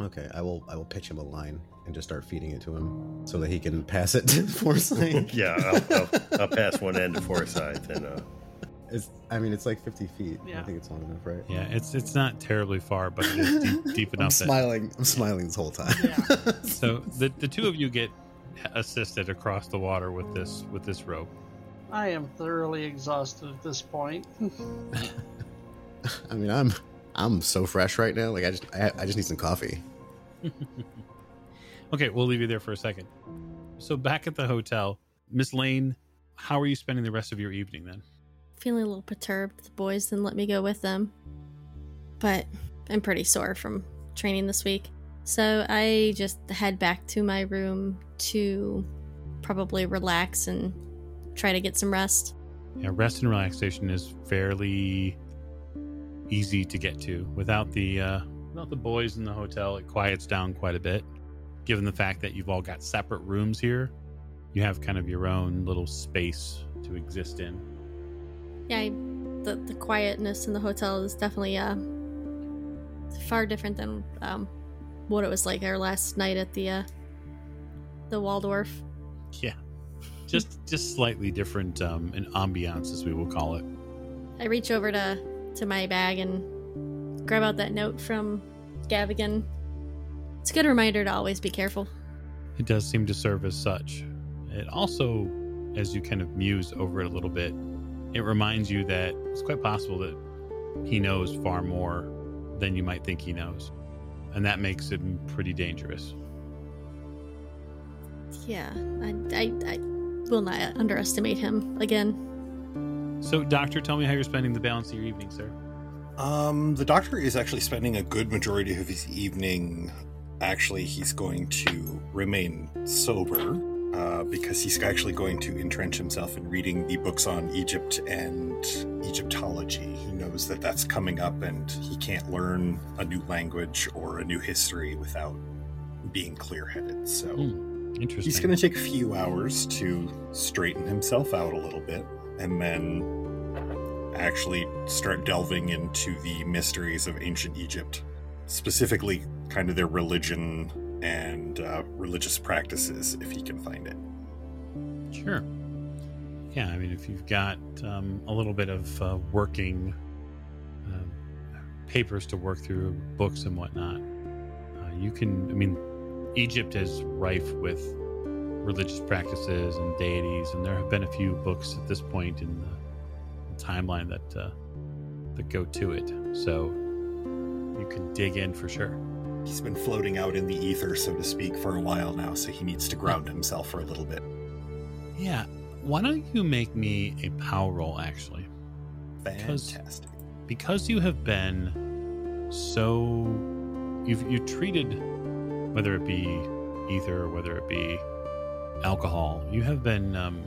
Okay, I will. I will pitch him a line and just start feeding it to him so that he can pass it to Forsyth. Yeah, I'll, I'll, I'll pass one end to Forsyth and uh, It's. I mean, it's like 50 feet. Yeah. I think it's long enough, right? Yeah, it's it's not terribly far, but it is deep, deep I'm enough. that, smiling. I'm smiling this whole time. Yeah. so the the two of you get assisted across the water with this with this rope. I am thoroughly exhausted at this point. I mean, I'm. I'm so fresh right now. Like I just. I, I just need some coffee. Okay, we'll leave you there for a second. So back at the hotel, Miss Lane, how are you spending the rest of your evening then? Feeling a little perturbed. The boys didn't let me go with them. But I'm pretty sore from training this week. So I just head back to my room to probably relax and try to get some rest. Yeah, rest and relaxation is fairly easy to get to. Without the uh, without the boys in the hotel, it quiets down quite a bit. Given the fact that you've all got separate rooms here, you have kind of your own little space to exist in. Yeah, I, the the quietness in the hotel is definitely uh far different than um what it was like our last night at the uh the Waldorf. Yeah, just just slightly different um, in ambiance, as we will call it. I reach over to to my bag and grab out that note from Gavigan. It's a good reminder to always be careful. It does seem to serve as such. It also, as you kind of muse over it a little bit, it reminds you that it's quite possible that he knows far more than you might think he knows. And that makes him pretty dangerous. Yeah, I, I, I will not underestimate him again. So, Doctor, tell me how you're spending the balance of your evening, sir. Um, the doctor is actually spending a good majority of his evening. Actually, he's going to remain sober uh, because he's actually going to entrench himself in reading the books on Egypt and Egyptology. He knows that that's coming up, and he can't learn a new language or a new history without being clear-headed. So. Hmm, interesting. He's going to take a few hours to straighten himself out a little bit and then actually start delving into the mysteries of ancient Egypt, specifically kind of their religion and uh, religious practices, if he can find it. Sure. Yeah, I mean, if you've got um, a little bit of uh, working uh, papers to work through, books and whatnot, uh, you can. I mean, Egypt is rife with religious practices and deities, and there have been a few books at this point in the timeline that uh, that go to it. So you can dig in for sure. He's been floating out in the ether, so to speak, for a while now, so he needs to ground himself for a little bit. Yeah. Why don't you make me a power roll, actually? Because- Fantastic. because you have been so you've you treated whether it be ether or whether it be alcohol you have been um,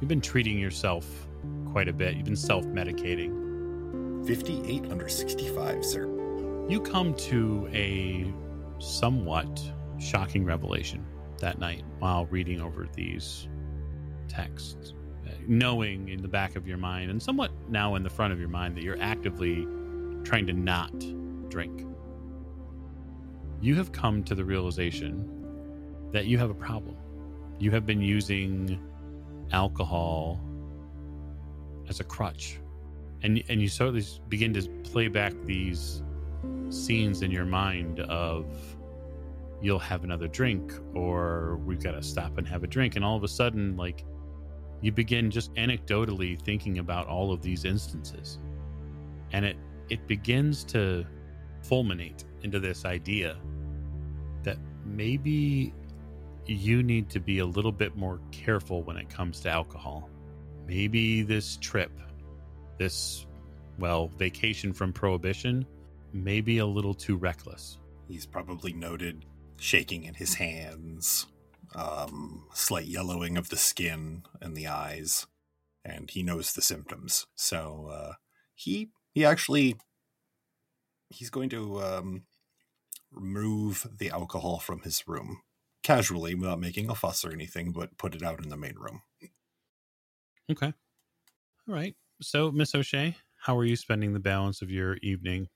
you've been treating yourself quite a bit. You've been self-medicating. 58 under 65, sir. you come to a somewhat shocking revelation that night while reading over these texts uh, knowing in the back of your mind and somewhat now in the front of your mind that you're actively trying to not drink you have come to the realization that you have a problem. You have been using alcohol as a crutch. And and you sort of begin to play back these scenes in your mind of you'll have another drink or we've got to stop and have a drink. And all of a sudden like you begin just anecdotally thinking about all of these instances. And it it begins to fulminate into this idea that maybe you need to be a little bit more careful when it comes to alcohol maybe this trip this well vacation from prohibition may be a little too reckless He's probably noted shaking in his hands, um, slight yellowing of the skin and the eyes, and he knows the symptoms. So uh, he he actually he's going to um, remove the alcohol from his room casually without making a fuss or anything, but put it out in the main room. Okay. All right. So, Miss O'Shea, how are you spending the balance of your evening?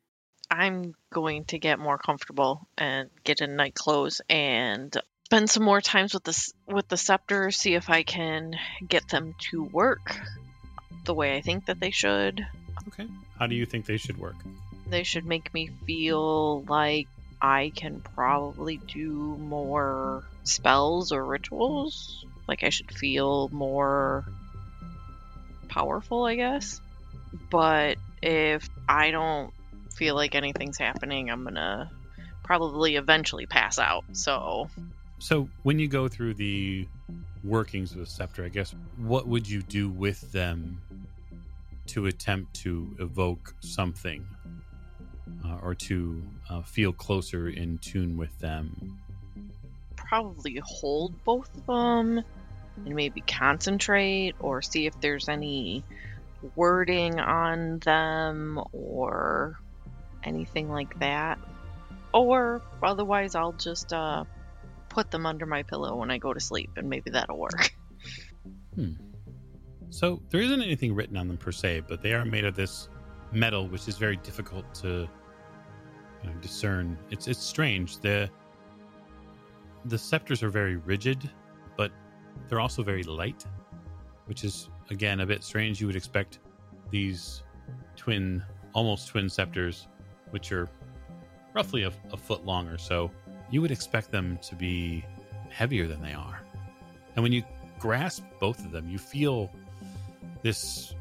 I'm going to get more comfortable and get in night clothes and spend some more times with the with the scepter. See if I can get them to work the way I think that they should. Okay. How do you think they should work? They should make me feel like I can probably do more spells or rituals. Like I should feel more powerful, I guess. But if I don't feel like anything's happening, I'm gonna probably eventually pass out. So So, when you go through the workings of the scepter, I guess, what would you do with them to attempt to evoke something uh, or to uh, feel closer in tune with them? probably hold both of them and maybe concentrate or see if there's any wording on them or anything like that. Or otherwise, I'll just uh, put them under my pillow when I go to sleep and maybe that'll work. So, there isn't anything written on them per se, but they are made of this metal, which is very difficult to you know, discern. It's it's strange. The the scepters are very rigid, but they're also very light, which is again a bit strange. You would expect these twin, almost twin scepters, which are roughly a, a foot long or so, you would expect them to be heavier than they are. And when you grasp both of them, you feel this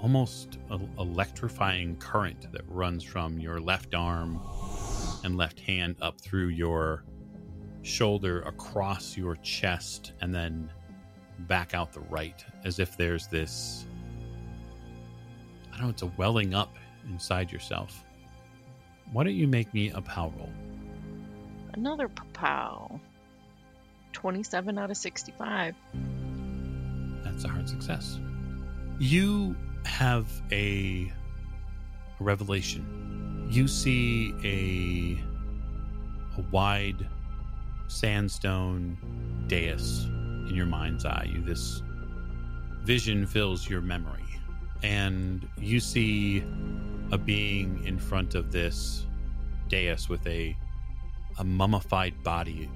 almost a- electrifying current that runs from your left arm and left hand up through your shoulder across your chest and then back out the right as if there's this I don't know, it's a welling up inside yourself. Why don't you make me a power roll? Another pow. 27 out of 65. That's a hard success. You have a revelation. You see a a wide sandstone dais in your mind's eye. You this vision fills your memory, and you see a being in front of this dais with a a mummified body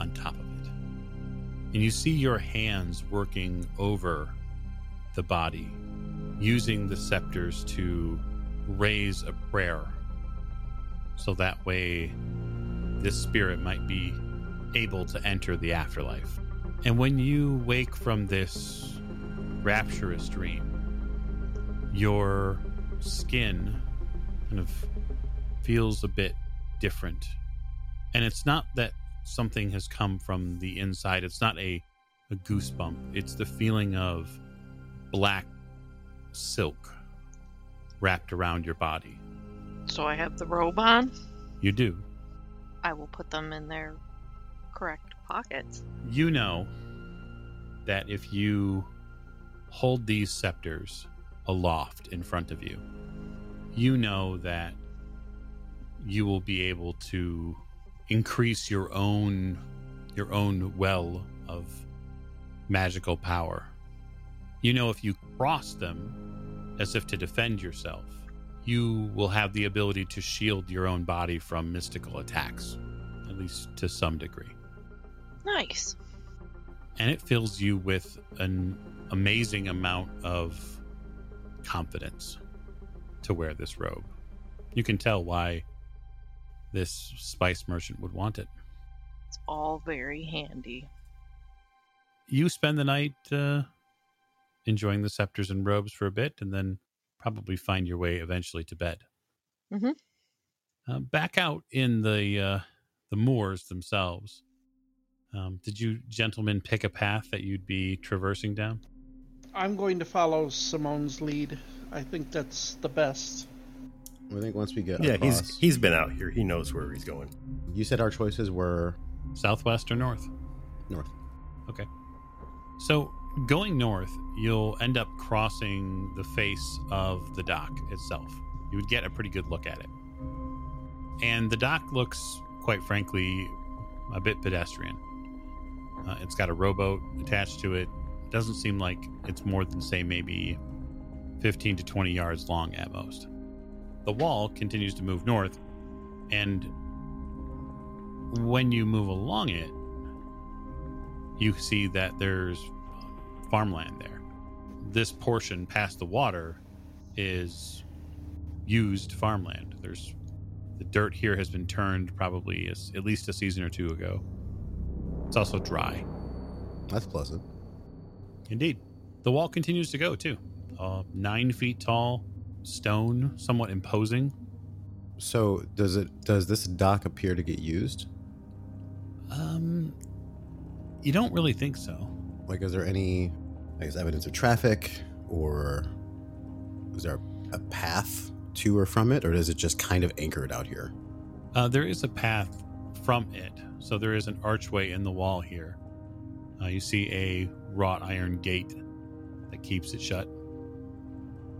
on top of it. And you see your hands working over the body, using the scepters to raise a prayer. So that way, this spirit might be able to enter the afterlife. And when you wake from this rapturous dream, your skin kind of feels a bit different. And it's not that something has come from the inside, it's not a, a goosebump, it's the feeling of black silk wrapped around your body. So I have the robe on. You do. I will put them in their correct pockets. You know that if you hold these scepters aloft in front of you, you know that you will be able to increase your own your own well of magical power. You know if you cross them as if to defend yourself, you will have the ability to shield your own body from mystical attacks, at least to some degree. Nice. And it fills you with an amazing amount of confidence to wear this robe. You can tell why this spice merchant would want it. It's all very handy. You spend the night uh, enjoying the scepters and robes for a bit, and then probably find your way eventually to bed. Mhm. Uh, back out in the uh, the moors themselves, um, did you gentlemen pick a path that you'd be traversing down? I'm going to follow Simone's lead. I think that's the best. I think once we get Yeah, across, he's he's been out here. He knows where he's going. you said our choices were Southwest or north? North. Okay. So, going north, you'll end up crossing the face of the dock itself. You would get a pretty good look at it. And the dock looks, quite frankly, a bit pedestrian. Uh, it's got a rowboat attached to it. Doesn't seem like it's more than, say, maybe 15 to 20 yards long at most. The wall continues to move north, and when you move along it, you see that there's farmland there. This portion past the water is used farmland. There's the dirt here has been turned probably as, at least a season or two ago. It's also dry. That's pleasant. Indeed. The wall continues to go too. Uh, nine feet tall, stone, somewhat imposing. So does it does this dock appear to get used? Um, you don't really think so. Like, is there any, I guess, evidence of traffic, or is there a path to or from it, or is it just kind of anchored out here? Uh, there is a path from it, so there is an archway in the wall here. Uh, you see a wrought iron gate that keeps it shut,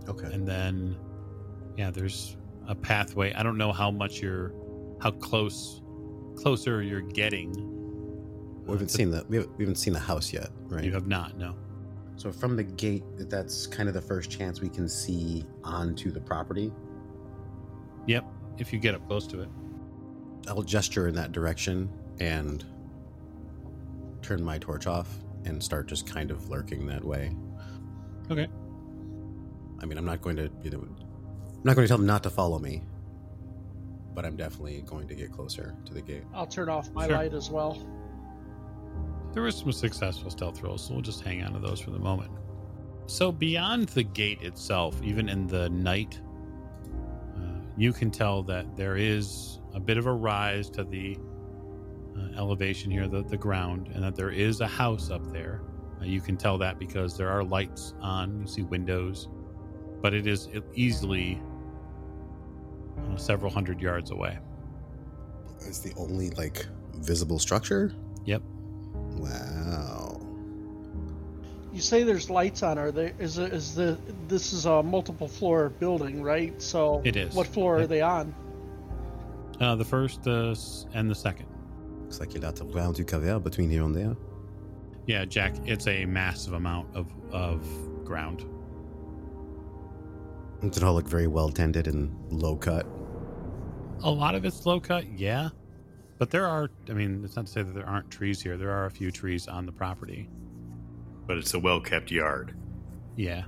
Okay. and then, yeah, there's a pathway. I don't know how much you're, how close, closer you're getting. We haven't seen the we haven't, we haven't seen the house yet, right? You have not, no. So from the gate, that's kind of the first chance we can see onto the property. Yep, if you get up close to it. I'll gesture in that direction and turn my torch off and start just kind of lurking that way. Okay. I mean, I'm not going to, you know, I'm not going to tell them not to follow me, but I'm definitely going to get closer to the gate. I'll turn off my Sure. light as well. There were some successful stealth rolls, so we'll just hang on to those for the moment. So beyond the gate itself, even in the night, uh, you can tell that there is a bit of a rise to the uh, elevation here, the, the ground, and that there is a house up there. Uh, you can tell that because there are lights on, you see windows, but it is easily uh, several hundred yards away. It's the only like visible structure. Yep. Wow. You say there's lights on. Are there? Is it, is the this is a multiple floor building, right? So It is. What floor are they on? Uh, the first uh, and the second. Looks like you got to round du caviar between here and there. Yeah, Jack, it's a massive amount of, of ground. Does it all look very well tended and low cut? A lot of it's low cut, yeah. But there are, I mean, it's not to say that there aren't trees here. There are a few trees on the property. But it's a well kept yard. Yeah.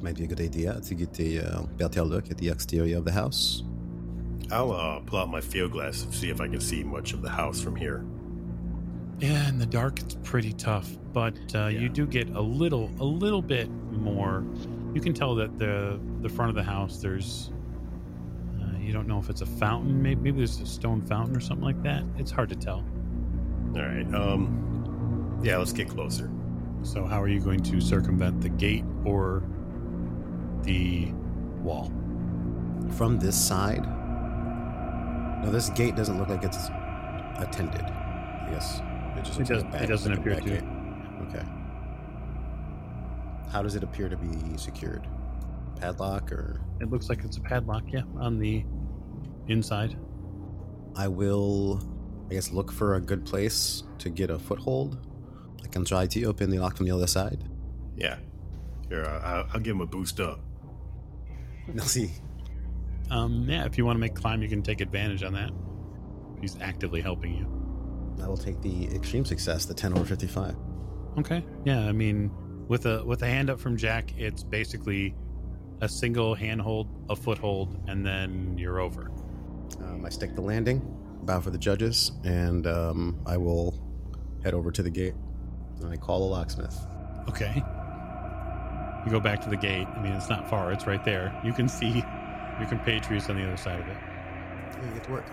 Might be a good idea to get a uh, better look at the exterior of the house. I'll uh, pull out my field glass and see if I can see much of the house from here. Yeah, in the dark, it's pretty tough. But uh, you do get a little, a little bit more. You can tell that the the front of the house, there's, uh, you don't know if it's a fountain. Maybe, maybe there's a stone fountain or something like that. It's hard to tell. All right. Um. Yeah, let's get closer. So, how are you going to circumvent the gate or the wall? From this side, now this gate doesn't look like it's attended. I guess it just It looks like does- back- it doesn't like appear to. gate. Okay. How does it appear to be secured? Padlock or It looks like it's a padlock, yeah, on the inside. I will, I guess, look for a good place to get a foothold. I can try to open the lock from the other side. Yeah. Here, uh, I'll, I'll give him a boost up. Merci. Um, yeah, if you want to make climb, you can take advantage on that. He's actively helping you. I will take the extreme success, the 10 over 55. Okay. Yeah, I mean, with a with a hand up from Jack, it's basically a single handhold, a foothold, and then you're over. Um, I stick the landing, bow for the judges, and um, I will head over to the gate. And I call a locksmith. Okay. You go back to the gate. I mean, it's not far. It's right there. You can see your compatriots on the other side of it. And get to work.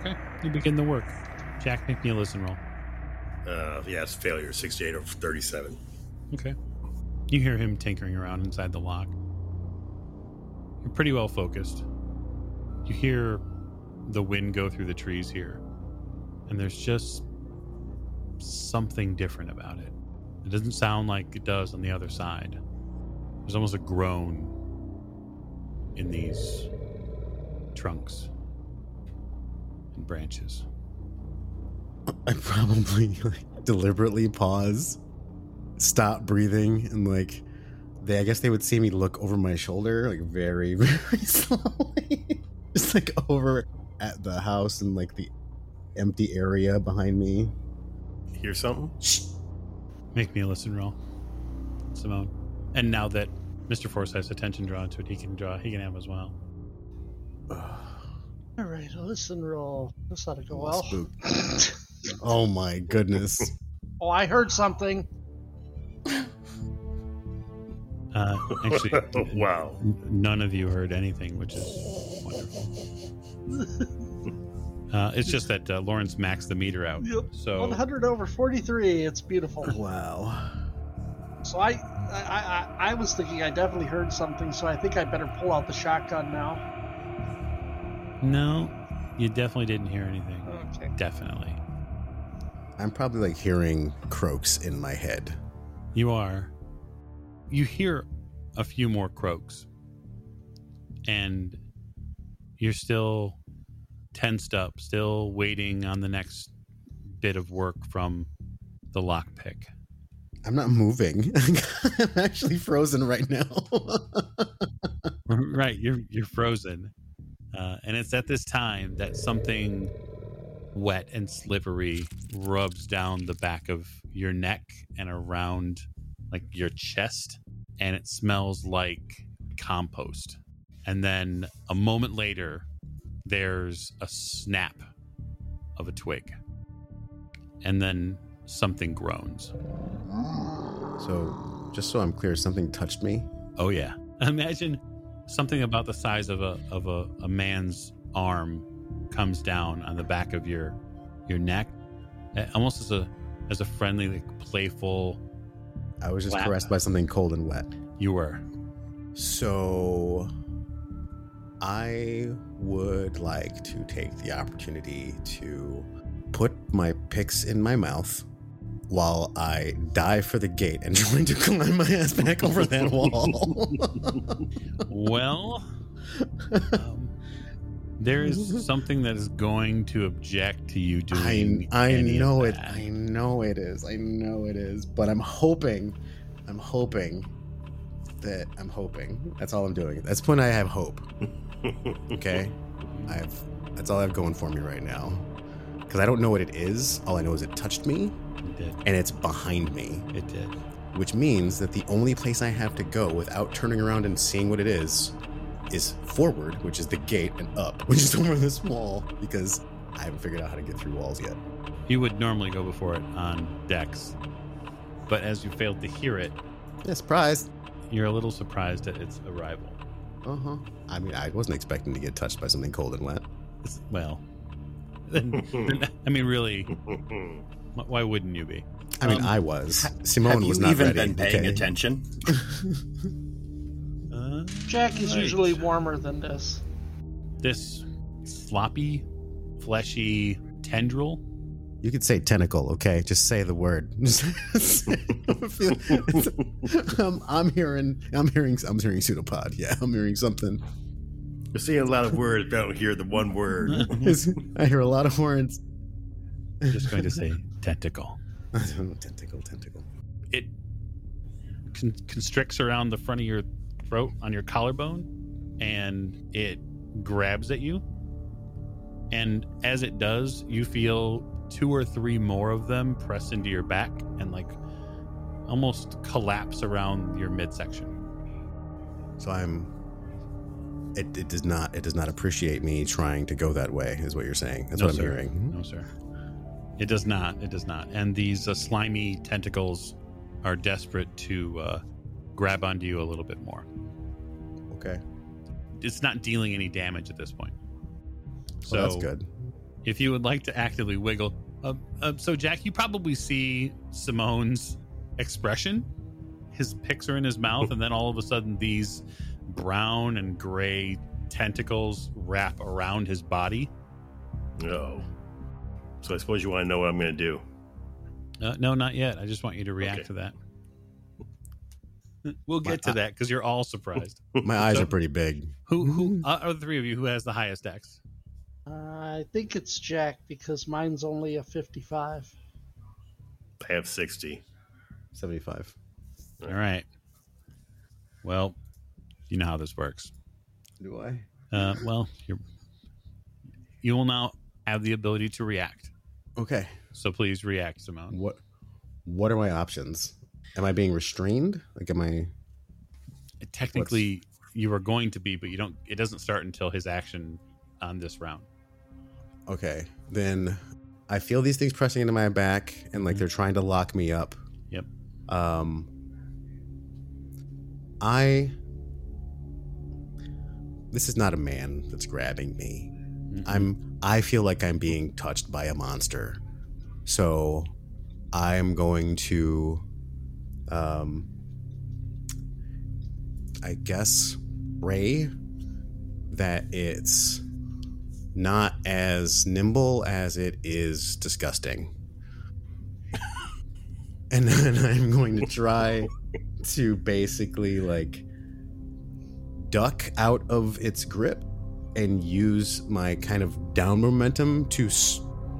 Okay. You begin the work. Jack, make me a listen roll. Uh, yeah, it's failure. 68 over 37. Okay. You hear him tinkering around inside the lock. You're pretty well focused. You hear the wind go through the trees here. And there's just something different about it. It doesn't sound like it does on the other side. There's almost a groan in these trunks and branches. I probably like deliberately pause, stop breathing, and like they I guess they would see me look over my shoulder like very, very slowly. Just like over at the house and like the empty area behind me. Hear something? Make me a listen roll, Simone. And now that Mr. Forsyth's attention drawn to it, he can draw. He can have as well. All right, a listen roll. This ought to go well. Spook. Oh my goodness. oh, I heard something. Uh, actually, wow. n- none of you heard anything, which is wonderful. Uh, it's just that uh, Lawrence maxed the meter out. Yep. So 100 over 43. It's beautiful. Wow. So I, I, I, I was thinking I definitely heard something. So I think I better pull out the shotgun now. no, you definitely didn't hear anything. Okay. Definitely, I'm probably like hearing croaks in my head. you are. You hear a few more croaks, and you're still tensed up, still waiting on the next bit of work from the lockpick. I'm not moving. I'm actually frozen right now. right you're you're frozen uh, and it's at this time that something wet and slippery rubs down the back of your neck and around like your chest and it smells like compost and then a moment later there's a snap of a twig and then something groans so, just so I'm clear, something touched me. Oh yeah. Imagine something about the size of a of a, a man's arm comes down on the back of your your neck, almost as a as a friendly, like playful. I was just Slap. caressed by something cold and wet. You were. So, I would like to take the opportunity to put my picks in my mouth while I dive for the gate and trying to climb my ass back over that wall. Well, um, there is something that is going to object to you doing. I of know it. I know it is. I know it is. But I'm hoping, I'm hoping that I'm hoping. That's all I'm doing. At this point, I have hope. Okay, I have. That's all I have going for me right now. Because I don't know what it is. All I know is it touched me, It did. and it's behind me, It did. which means that the only place I have to go without turning around and seeing what it is is forward, which is the gate, and up, which is over this wall. Because I haven't figured out how to get through walls yet. You would normally go before it on dex, but as you failed to hear it, Yeah, surprise. you're a little surprised at its arrival. Uh huh. I mean, I wasn't expecting to get touched by something cold and wet. Well, then- then- I mean, really, why wouldn't you be? I mean, Um, I was. Simone was not even ready. been paying okay? attention? Uh, Jack is Right. usually warmer than this. this sloppy, fleshy tendril. You could say tentacle, okay? Just say the word. um, I'm hearing. I'm hearing. I'm hearing pseudopod. Yeah, I'm hearing something. You're saying a lot of words, but I don't hear the one word. I hear a lot of words. I'm just going to say tentacle. tentacle, tentacle. It con- constricts around the front of your throat on your collarbone, and it grabs at you. And as it does, you feel two or three more of them press into your back and like almost collapse around your midsection. So I'm. It, it does not. It does not appreciate me trying to go that way. Is what you're saying. That's No, what I'm sir. hearing. No, sir. It does not. It does not. And these uh, slimy tentacles are desperate to uh, grab onto you a little bit more. Okay. It's not dealing any damage at this point. So So that's good. If you would like to actively wiggle, uh, uh, so Jack, you probably see Simone's expression. His picks are in his mouth, and then all of a sudden, these brown and gray tentacles wrap around his body. Oh. So I suppose you want to know what I'm going to do. Uh, no, not yet. I just want you to react Okay. to that. We'll get to that because you're all surprised. My eyes So- are pretty big. Who who uh, are the three of you who has the highest dex? I think it's Jack because mine's only a 55. I have 60. 75. All right. Well, you know how this works. Do I? Uh, well, you're you will now have the ability to react. Okay. So please react, Simone. What What are my options? Am I being restrained? Like, am I? Technically, you are going to be, but you don't. It doesn't start until his action on this round. Okay. Then I feel these things pressing into my back, and like they're trying to lock me up. Yep. Um. I. This is not a man that's grabbing me. Mhm. I'm I feel like I'm being touched by a monster. So I'm going to um I guess pray that it's not as nimble as it is disgusting. and then I'm going to try to basically like duck out of its grip and use my kind of down momentum to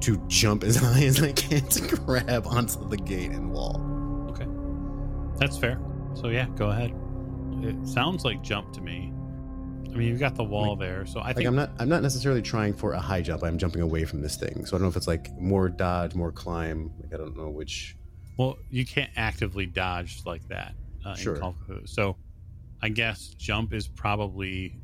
to jump as high as I can to grab onto the gate and wall. Okay, that's fair. So yeah, go ahead. It sounds like jump to me. I mean, you've got the wall there, so I Like think I'm not I'm not necessarily trying for a high jump. I'm jumping away from this thing. So I don't know if it's like more dodge, more climb. Like I don't know which. Well, you can't actively dodge like that. Uh, Sure. In Call. So, I guess jump is probably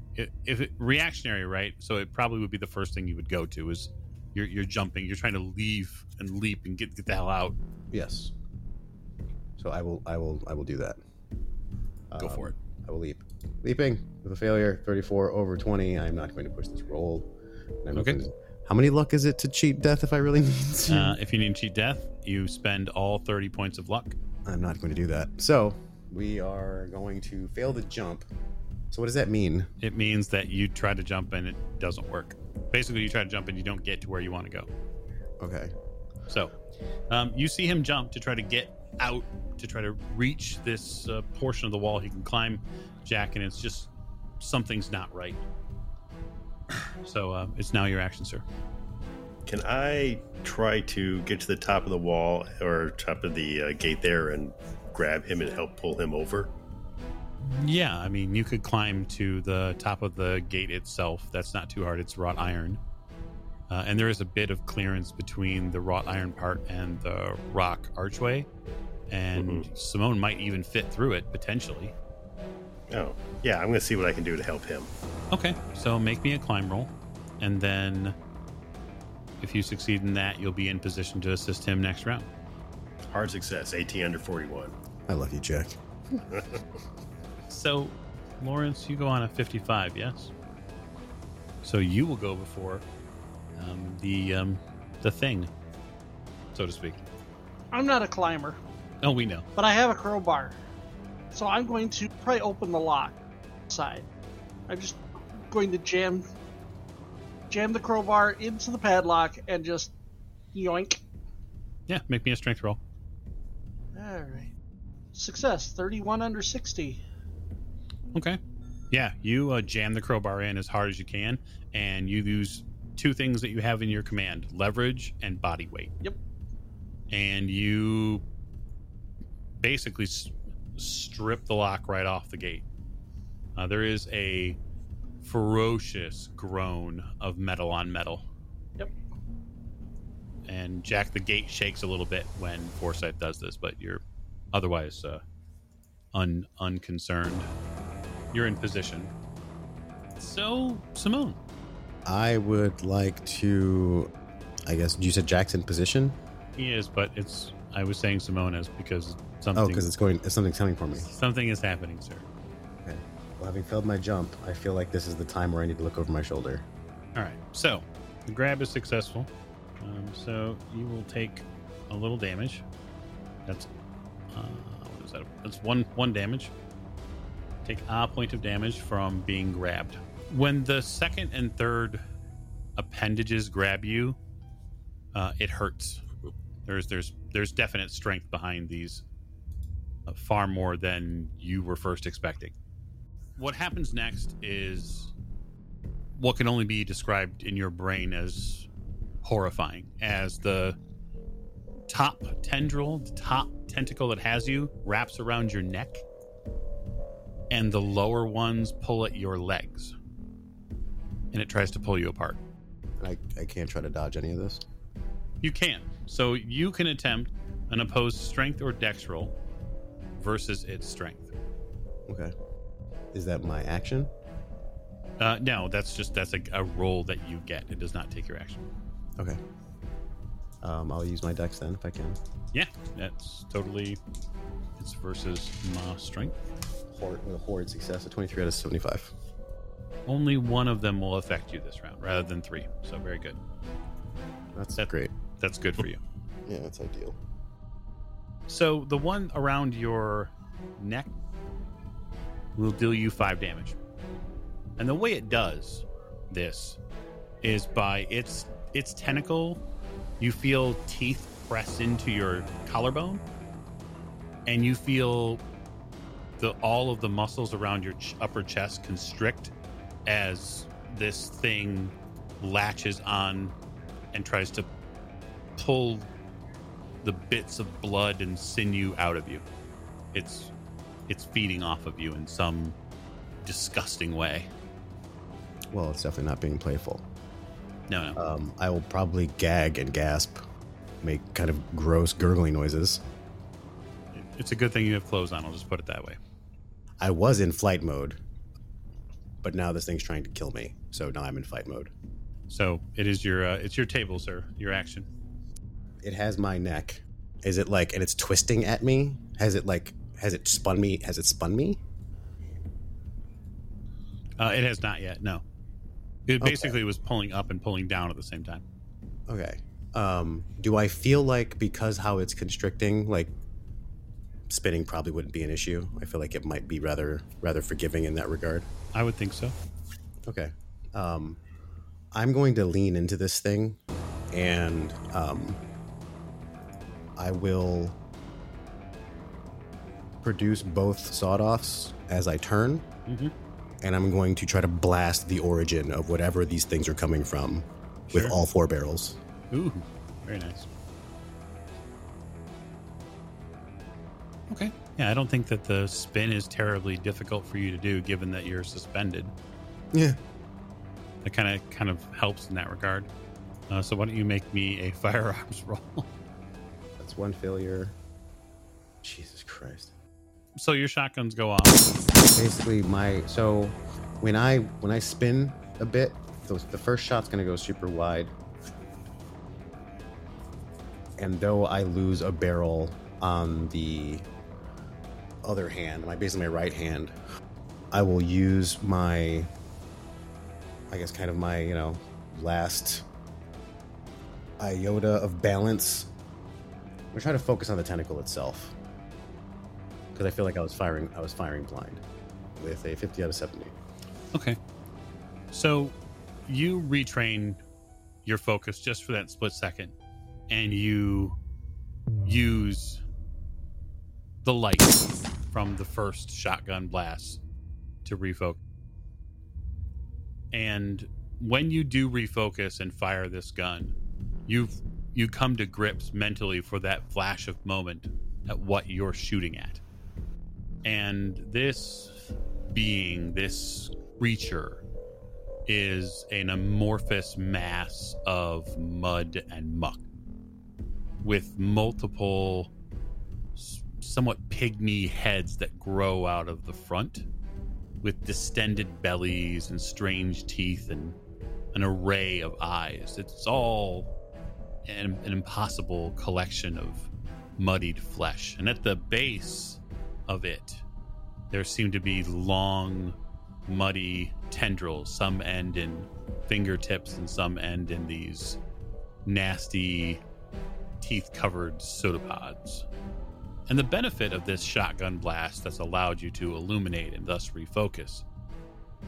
if it, reactionary, right? So it probably would be the first thing you would go to is you're you're jumping, you're trying to leave and leap and get get the hell out. Yes. So I will I will I will do that. Go for it. I will leap. Leaping with a failure, 34 over 20. I'm not going to push this roll. I'm Okay. looking- How many luck is it to cheat death if I really need to? Uh, if you need to cheat death, you spend all thirty points of luck. I'm not going to do that. So we are going to fail the jump. So what does that mean? It means that you try to jump and it doesn't work. Basically, you try to jump and you don't get to where you want to go. Okay. So, um, you see him jump to try to get out to try to reach this uh, portion of the wall he can climb, Jack, and it's just something's not right. So uh, it's now your action, sir. Can I try to get to the top of the wall or top of the uh, gate there and grab him and help pull him over? Yeah, I mean, you could climb to the top of the gate itself. That's not too hard. It's wrought iron. Uh, and there is a bit of clearance between the wrought iron part and the rock archway. And Simone might even fit through it potentially. Oh, yeah, I'm going to see what I can do to help him. Okay, so make me a climb roll, and then if you succeed in that, you'll be in position to assist him next round. Hard success, 18 under 41. I love you, Jack. So, Lawrence, you go on a 55, yes? So you will go before um, the um, the thing, so to speak. I'm not a climber, Oh, we know. but I have a crowbar. So I'm going to pry open the lock side. I'm just going to jam jam the crowbar into the padlock and just yoink. Yeah, make me a strength roll. All right. Success, 31 under 60. Okay. Yeah, you uh, jam the crowbar in as hard as you can, and you use two things that you have in your command leverage and body weight. Yep. And you basically s- strip the lock right off the gate. Uh, there is a ferocious groan of metal on metal. Yep. And Jack, the gate shakes a little bit when Forsyth does this, but you're otherwise uh, un unconcerned. You're in position. So, Simone. I would like to. I guess you said Jackson position. He is, but it's. I was saying Simone is because something. Oh, because it's going. It's something coming for me. something is happening, sir. Okay. Well, having failed my jump, I feel like this is the time where I need to look over my shoulder. All right. So the grab is successful. Um, so you will take a little damage. That's uh, what is that? That's one one damage. Take a point of damage from being grabbed. When the second and third appendages grab you, uh, it hurts. There's there's there's definite strength behind these, uh, far more than you were first expecting. What happens next is what can only be described in your brain as horrifying, as the top tendril, the top tentacle that has you, wraps around your neck, and the lower ones pull at your legs, and it tries to pull you apart. I, I can't try to dodge any of this. You can. So you can attempt an opposed strength or dex roll versus its strength. Okay. Is that my action? Uh, no, that's just that's a, a roll that you get. It does not take your action. Okay. Um, I'll use my dex then if I can. Yeah, that's totally. It's versus my strength. Horde, with a horde success, a 23 out of 75. Only one of them will affect you this round, rather than three. So very good. That's That- great. That's good for you. Yeah, that's ideal. So the one around your neck will deal you five damage. And the way it does this is by its its tentacle, you feel teeth press into your collarbone, and you feel the all of the muscles around your ch- upper chest constrict as this thing latches on and tries to pull the bits of blood and sinew out of you. It's it's feeding off of you in some disgusting way. Well, it's definitely not being playful. No, no. Um, I will probably gag and gasp, make kind of gross gurgling noises. It's a good thing you have clothes on. I'll just put it that way. I was in flight mode, but now this thing's trying to kill me. So now I'm in fight mode. So it is your uh, it's your table, sir. Your action. It has my neck. Is it like, and it's twisting at me? Has it like, has it spun me? Has it spun me? Uh, it has not yet. No. It Okay. basically was pulling up and pulling down at the same time. Okay. Um, do I feel like because how it's constricting, like spinning probably wouldn't be an issue? I feel like it might be rather rather forgiving in that regard. I would think so. Okay. Um, I'm going to lean into this thing, and um, I will produce both sawed offs as I turn, Mhm. and I'm going to try to blast the origin of whatever these things are coming from with all four barrels. Ooh, very nice. Okay. Yeah, I don't think that the spin is terribly difficult for you to do, given that you're suspended. Yeah. that kind of kind of helps in that regard. Uh, so why don't you make me a firearms roll? That's one failure. Jesus Christ. so your shotguns go off. Basically, my so when I when I spin a bit, the, the first shot's gonna go super wide, and though I lose a barrel on the other hand, my basically my right hand, I will use my, I guess, kind of my you know last iota of balance. I'm gonna try to focus on the tentacle itself because I feel like I was firing. I was firing blind with a 50 out of 70. Okay. So you retrain your focus just for that split second, and you use the light from the first shotgun blast to refocus. And when you do refocus and fire this gun, you've you come to grips mentally for that flash of moment at what you're shooting at. And this being, this creature, is an amorphous mass of mud and muck with multiple, somewhat pygmy heads that grow out of the front, with distended bellies and strange teeth and an array of eyes. It's all an, an impossible collection of muddied flesh. And at the base of it, there seem to be long, muddy tendrils. Some end in fingertips and some end in these nasty, teeth covered pseudopods. And the benefit of this shotgun blast that's allowed you to illuminate and thus refocus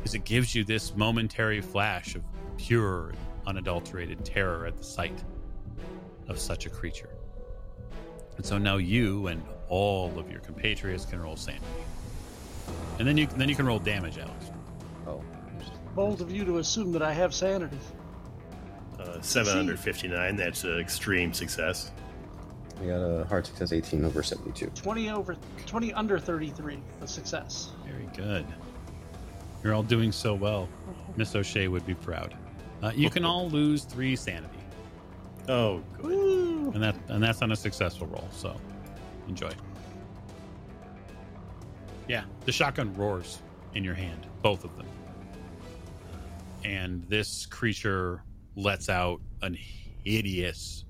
is it gives you this momentary flash of pure, unadulterated terror at the sight of such a creature. And so now you and all of your compatriots can roll sanity. And then you then you can roll damage, Alex. Oh, Bold of you to assume that I have sanity. Uh, 759, that's an extreme success. I got a hard success 18 over 72. 20 over 20 under 33, a success. Very good. You're all doing so well. Miss O'Shea would be proud. Uh, you can all lose three sanity, Oh, good. Woo! and that and that's on a successful roll. So enjoy. Yeah, the shotgun roars in your hand, both of them, and this creature lets out an hideous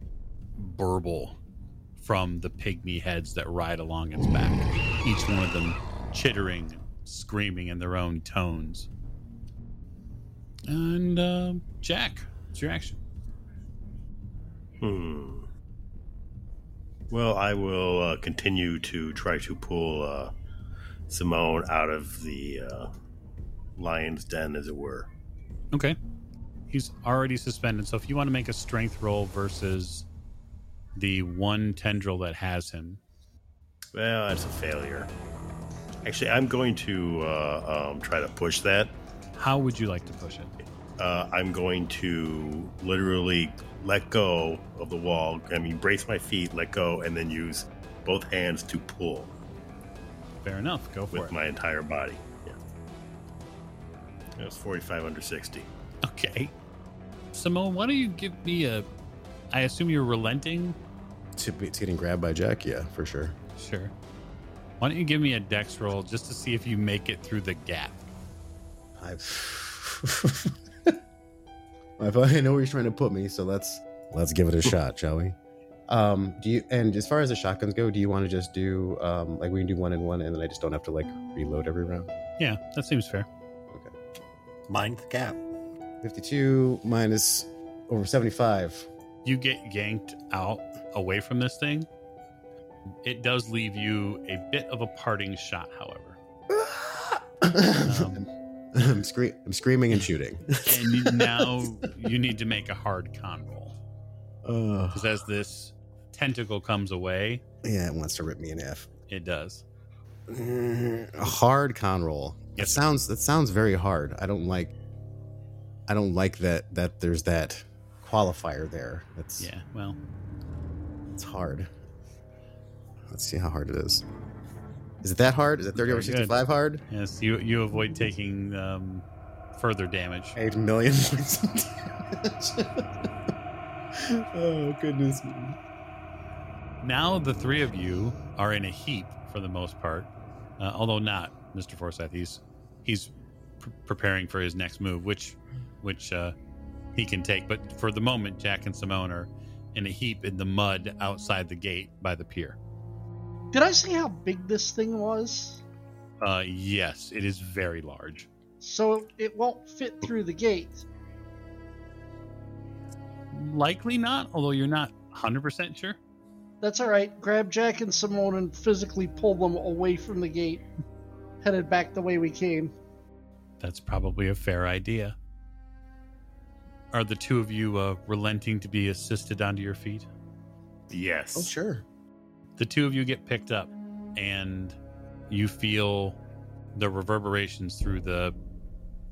burble from the pygmy heads that ride along its back. Each one of them chittering, screaming in their own tones. And uh, Jack, it's your action. Hmm. Well, I will uh, continue to try to pull uh, Simone out of the uh, lion's den, as it were. Okay. He's already suspended, so if you want to make a strength roll versus the one tendril that has him, Well, that's a failure. Actually, I'm going to uh, um, try to push that. how would you like to push it? Uh, I'm going to literally let go of the wall. I mean, brace my feet, let go, and then use both hands to pull Fair enough. Go for with it. my entire body. Yeah. That was 45 under 60. Okay. Simone, why don't you give me a. I assume you're relenting? To, be, to getting grabbed by Jack, yeah, for sure. Sure. Why don't you give me a dex roll just to see if you make it through the gap? I've. I probably know where you're trying to put me, so let's let's give it a shot, shall we? Um, do you and as far as the shotguns go, do you want to just do um like we can do one and one, and then I just don't have to like reload every round? Yeah, that seems fair. Okay. Mind the gap. Fifty-two minus over seventy-five. You get yanked out away from this thing. It does leave you a bit of a parting shot, however. Um, I'm, scre- I'm screaming and shooting. and you, now you need to make a hard con roll because as this tentacle comes away, yeah, it wants to rip me in half. it does. Mm, A hard con roll. That sounds that sounds very hard. I don't like. I don't like that that there's that qualifier there. That's Yeah, well, It's hard. Let's see how hard it is. Is it that hard? Is it 30 over Very good. 65 hard? yes, you you avoid taking um, further damage. Eight million points of damage. oh, goodness. Now the three of you are in a heap for the most part, uh, although not Mr. Forsyth. He's he's pr- preparing for his next move, which which uh, he can take. But for the moment, Jack and Simone are in a heap in the mud outside the gate by the pier. Did I see how big this thing was? Uh, yes, it is very large. So it won't fit through the gate. Likely not, although you're not 100% sure. That's all right. Grab Jack and Simone and physically pull them away from the gate, headed back the way we came. That's probably a fair idea. Are the two of you uh, relenting to be assisted onto your feet? Yes. Oh, sure. the two of you get picked up and you feel the reverberations through the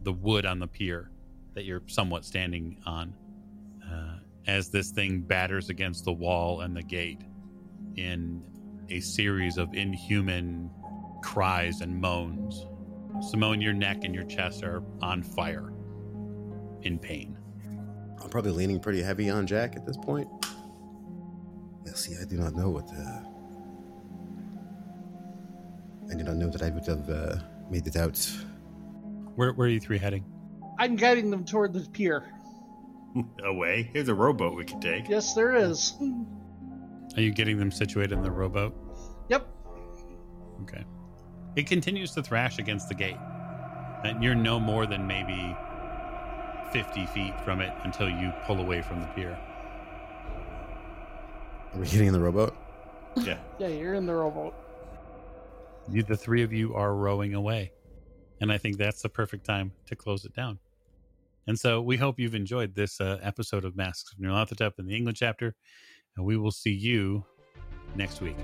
the wood on the pier that you're somewhat standing on uh, as this thing batters against the wall and the gate in a series of inhuman cries and moans simone your neck and your chest are on fire in pain I'm probably leaning pretty heavy on Jack at this point. Yeah, see, I do not know what the. I do not know that I would have uh, made it out. where, where are you three heading I'm guiding them toward the pier. Away. Here's a rowboat we can take. Yes, there is. are you getting them situated in the rowboat Yep. Okay. It continues to thrash against the gate. And you're no more than maybe 50 feet from it until you pull away from the pier. Are we getting in the rowboat? Yeah. Yeah, you're in the rowboat. You, the three of you are rowing away. And I think that's the perfect time to close it down. And so we hope you've enjoyed this uh, episode of Masks of Nyarlathotep in the England chapter. And we will see you next week.